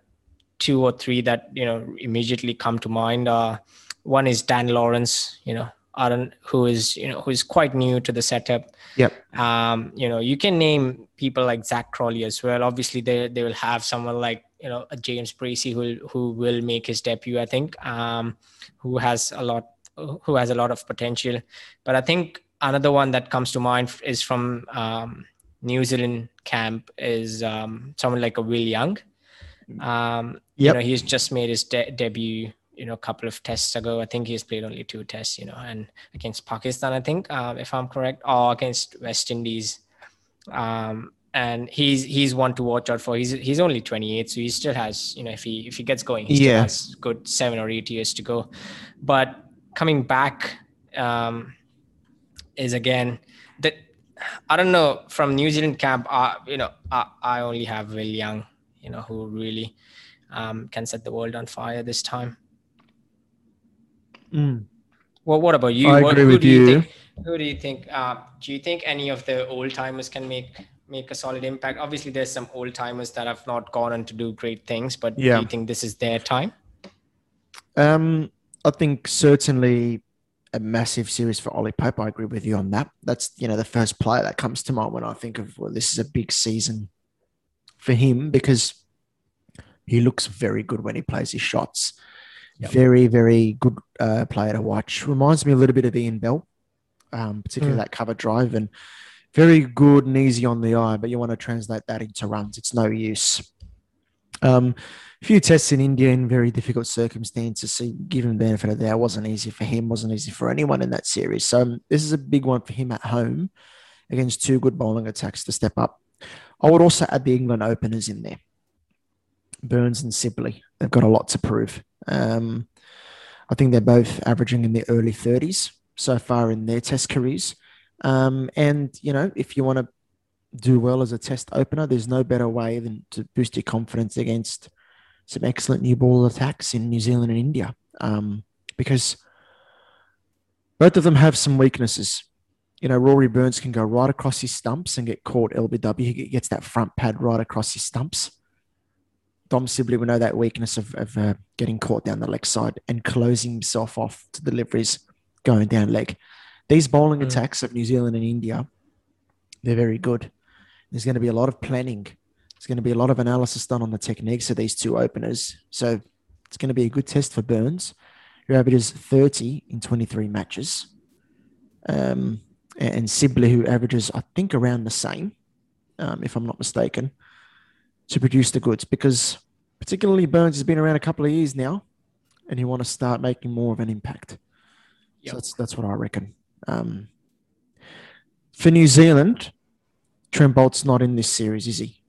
two or three that, you know, immediately come to mind are one is Dan Lawrence, you know, Aaron, who is you know who is quite new to the setup. Yep. Um, you know, you can name people like Zak Crawley as well. Obviously, they they will have someone like you know a James Bracey who who will make his debut. I think, um, who has a lot who has a lot of potential. But I think another one that comes to mind is from um, New Zealand camp is um, someone like a Will Young. Um, yep. You know, he's just made his de- debut you know a couple of tests ago. I think he's played only two tests, you know, and against Pakistan, I think, um, if I'm correct, or against West Indies. Um, and he's he's one to watch out for. He's he's only 28, so he still has, you know, if he if he gets going, he still yeah. has good seven or eight years to go. But coming back um, is again that I don't know from New Zealand camp. Uh, you know, I, I only have Will Young, you know, who really um, can set the world on fire this time. Mm. Well, what about you? I what, agree with you. you think, who do you think? Uh, do you think any of the old timers can make make a solid impact? Obviously, there's some old timers that have not gone on to do great things, but yeah. do you think this is their time? Um, I think certainly a massive series for Ollie Pope. I agree with you on that. That's you know the first player that comes to mind when I think of well, this is a big season for him because he looks very good when he plays his shots. Yep. Very, very good uh, player to watch. Reminds me a little bit of Ian Bell, um, particularly mm. that cover drive, and very good and easy on the eye. But you want to translate that into runs, it's no use. Um, a few tests in India in very difficult circumstances. So given the benefit of the that, wasn't easy for him, wasn't easy for anyone in that series. So um, this is a big one for him at home against two good bowling attacks to step up. I would also add the England openers in there. Burns and Sibley. They've got a lot to prove. Um, I think they're both averaging in the early 30s so far in their test careers. Um, and, you know, if you want to do well as a test opener, there's no better way than to boost your confidence against some excellent new ball attacks in New Zealand and India. Um, because both of them have some weaknesses. You know, Rory Burns can go right across his stumps and get caught LBW. He gets that front pad right across his stumps. Dom Sibley will know that weakness of, of uh, getting caught down the leg side and closing himself off to deliveries going down leg. These bowling mm. attacks of New Zealand and India, they're very good. There's going to be a lot of planning. There's going to be a lot of analysis done on the techniques of these two openers. So it's going to be a good test for Burns, who averages 30 in 23 matches. Um, and Sibley, who averages, I think, around the same, um, if I'm not mistaken to produce the goods because particularly Burns has been around a couple of years now and he want to start making more of an impact. Yep. So that's that's what I reckon. Um, for New Zealand, Trent Boult's not in this series, is he?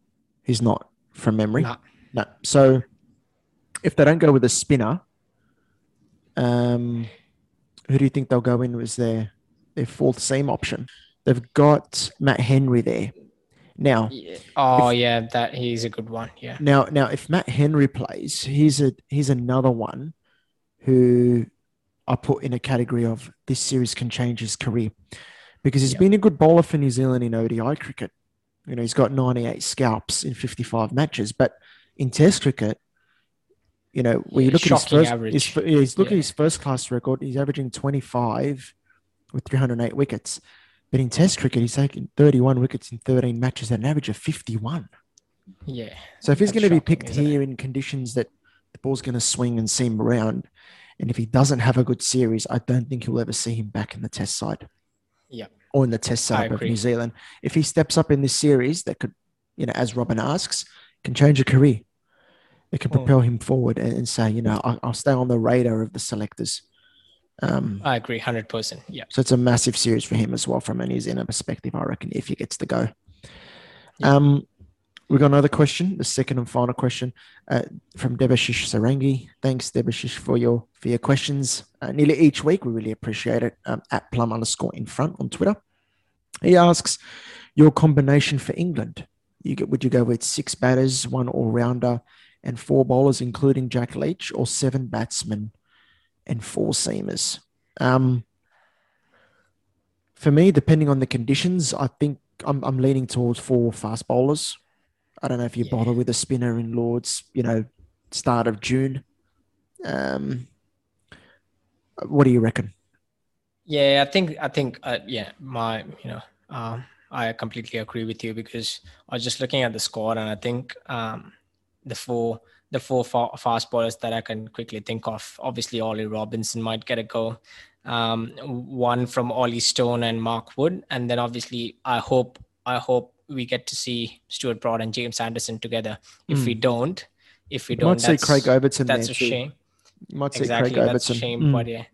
He's not from memory. No. no. So if they don't go with a spinner, um, who do you think they'll go in as their fourth seam option? They've got Matt Henry there. Now, yeah. oh if, yeah, that he's a good one. Yeah. Now, now, if Matt Henry plays, he's a he's another one who I put in a category of this series can change his career because he's yep. been a good bowler for New Zealand in ODI cricket. You know, he's got 98 scalps in 55 matches, but in Test cricket, you know, when yeah, you look at his first, his, he's look yeah. at his first class record, he's averaging 25 with 308 wickets. But in Test cricket, he's taken 31 wickets in 13 matches at an average of 51. Yeah. So if he's going to be picked here in conditions that the ball's going to swing and seam around, and if he doesn't have a good series, I don't think you'll ever see him back in the Test side. Yeah. Or in the Test side of New Zealand. If he steps up in this series, that could, you know, as Robin asks, can change a career. It can hmm. propel him forward and, and say, you know, I'll, I'll stay on the radar of the selectors. Um, I agree, hundred percent. Yeah. So it's a massive series for him as well from an New Zealand perspective. I reckon if he gets to go. Yeah. Um, we got another question, the second and final question uh, from Debashish Sarangi. Thanks, Debashish, for your for your questions. Uh, nearly each week, we really appreciate it. Um, at plum underscore in front on Twitter. He asks, your combination for England. You get, would you go with six batters, one all rounder, and four bowlers, including Jack Leach, or seven batsmen and four seamers? Um, for me, depending on the conditions, I think I'm, I'm leaning towards four fast bowlers. I don't know if you yeah. bother with a spinner in Lords, you know, start of June. Um, what do you reckon? Yeah, I think I think uh, yeah, my you know, um, I completely agree with you because I was just looking at the squad and I think um, the four the four fa- fast bowlers that I can quickly think of. Obviously, Ollie Robinson might get a go. Um, one from Ollie Stone and Mark Wood, and then obviously I hope I hope we get to see Stuart Broad and James Anderson together. If mm. we don't, if we don't, might see Craig Overton. That's a shame. You might exactly, Craig that's Overton. a shame, mm. but yeah.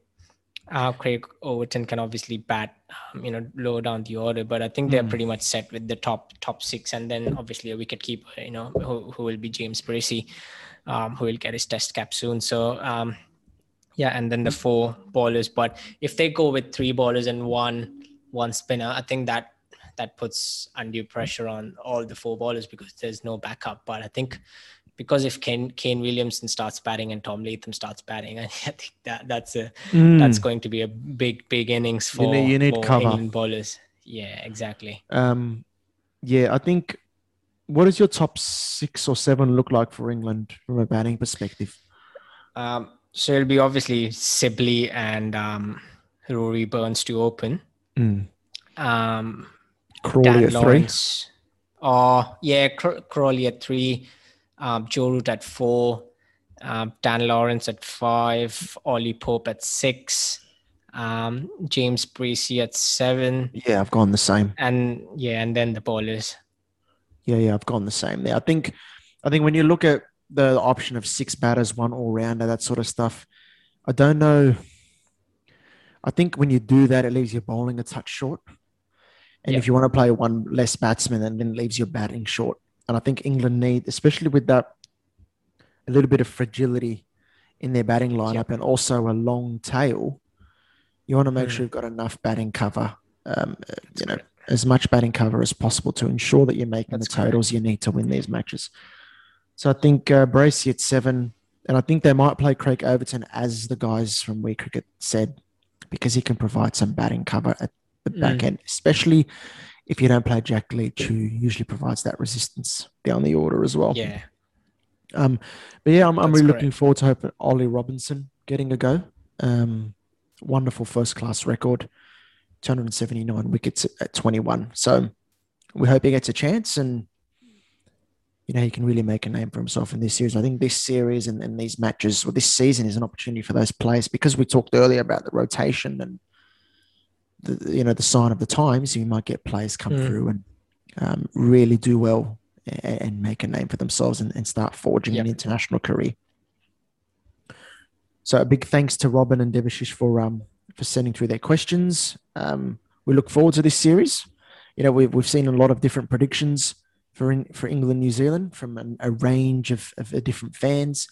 Uh, Craig Overton can obviously bat, um, you know, lower down the order, but I think they're mm. pretty much set with the top top six, and then obviously a wicket keeper, you know, who, who will be James Bracey, um, who will get his test cap soon. So um, yeah, and then the four bowlers. But if they go with three bowlers and one one spinner, I think that that puts undue pressure on all the four bowlers because there's no backup. But I think because if Kane, Kane Williamson starts batting and Tom Latham starts batting, [laughs] I think that that's a mm. that's going to be a big big innings for, you need, you need cover. England bowlers. Yeah, exactly. Um, yeah, I think. What does your top six or seven look like for England from a batting perspective? Um, so it'll be obviously Sibley and um, Rory Burns to open. Mm. Um, Crawley Dan at Lawrence. three. Oh, yeah, Crawley at three um, Joe Root at four, um, Dan Lawrence at five, Ollie Pope at six, um, James Bracey at seven. Yeah, I've gone the same. And yeah, and then the bowlers. Yeah, yeah, I've gone the same there. I think, I think when you look at the option of six batters, one all rounder, that sort of stuff, I don't know. I think when you do that, it leaves your bowling a touch short. And if you want to play one less batsman, then it leaves your batting short. And I think England need, especially with that, a little bit of fragility in their batting lineup and also a long tail. You want to make mm. sure you've got enough batting cover, um, you know, as much batting cover as possible to ensure that you're making That's the totals correct. you need to win these matches. So I think uh, Bracey at seven, and I think they might play Craig Overton as the guys from WeCricket said, because he can provide some batting cover at the back mm. end, especially if you don't play Jack Leach, who usually provides that resistance down the order as well. Yeah. Um, but yeah, I'm, I'm really looking forward to hoping Ollie Robinson getting a go. Um, wonderful first class record, 279 wickets at 21. So we hope he gets a chance and you know he can really make a name for himself in this series. I think this series and, and these matches, or well, this season, is an opportunity for those players because we talked earlier about the rotation and the, you know the sign of the times. You might get players come mm. through and um, really do well and, and, make a name for themselves and, and start forging yep. an international career. So a big thanks to Robin and Debashish for um, for sending through their questions. Um, we look forward to this series. You know, we've we've seen a lot of different predictions for in, for England, New Zealand from an, a range of, of different fans.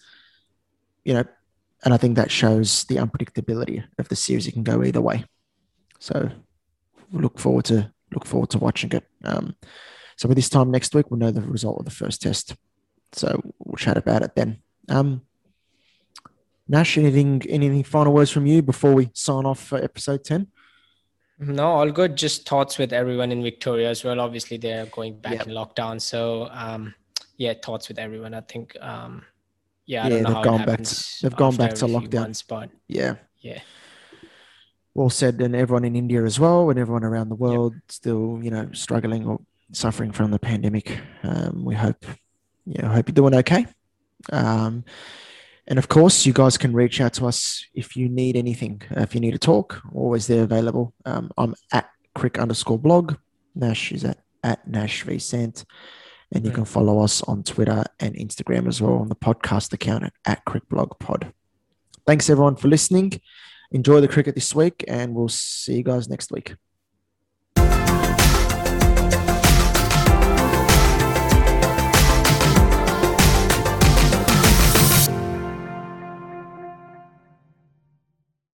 You know, and I think that shows the unpredictability of the series. It can go either way. So we look forward to look forward to watching it. Um, so by this time next week, we'll know the result of the first test. So we'll chat about it then. Um, Nash, anything anything final words from you before we sign off for episode ten? No, all good. Just thoughts with everyone in Victoria as well. Obviously, they're going back yep. in lockdown. So, um, yeah, thoughts with everyone. I think, um, yeah, I yeah, they've gone back. To, they've gone back to lockdown. Yeah, yeah, well said, and everyone in India as well, and everyone around the world yep. still, you know, struggling or suffering from the pandemic. Um, we hope, yeah, hope you're doing okay. Um, and of course, you guys can reach out to us if you need anything. Uh, if you need to talk, always there available. Um, I'm at crick underscore blog. Nash is at, at Nash v Sant. And you can follow us on Twitter and Instagram as well on the podcast account at, at Crick Blog Pod. Thanks everyone for listening enjoy the cricket this week, and we'll see you guys next week.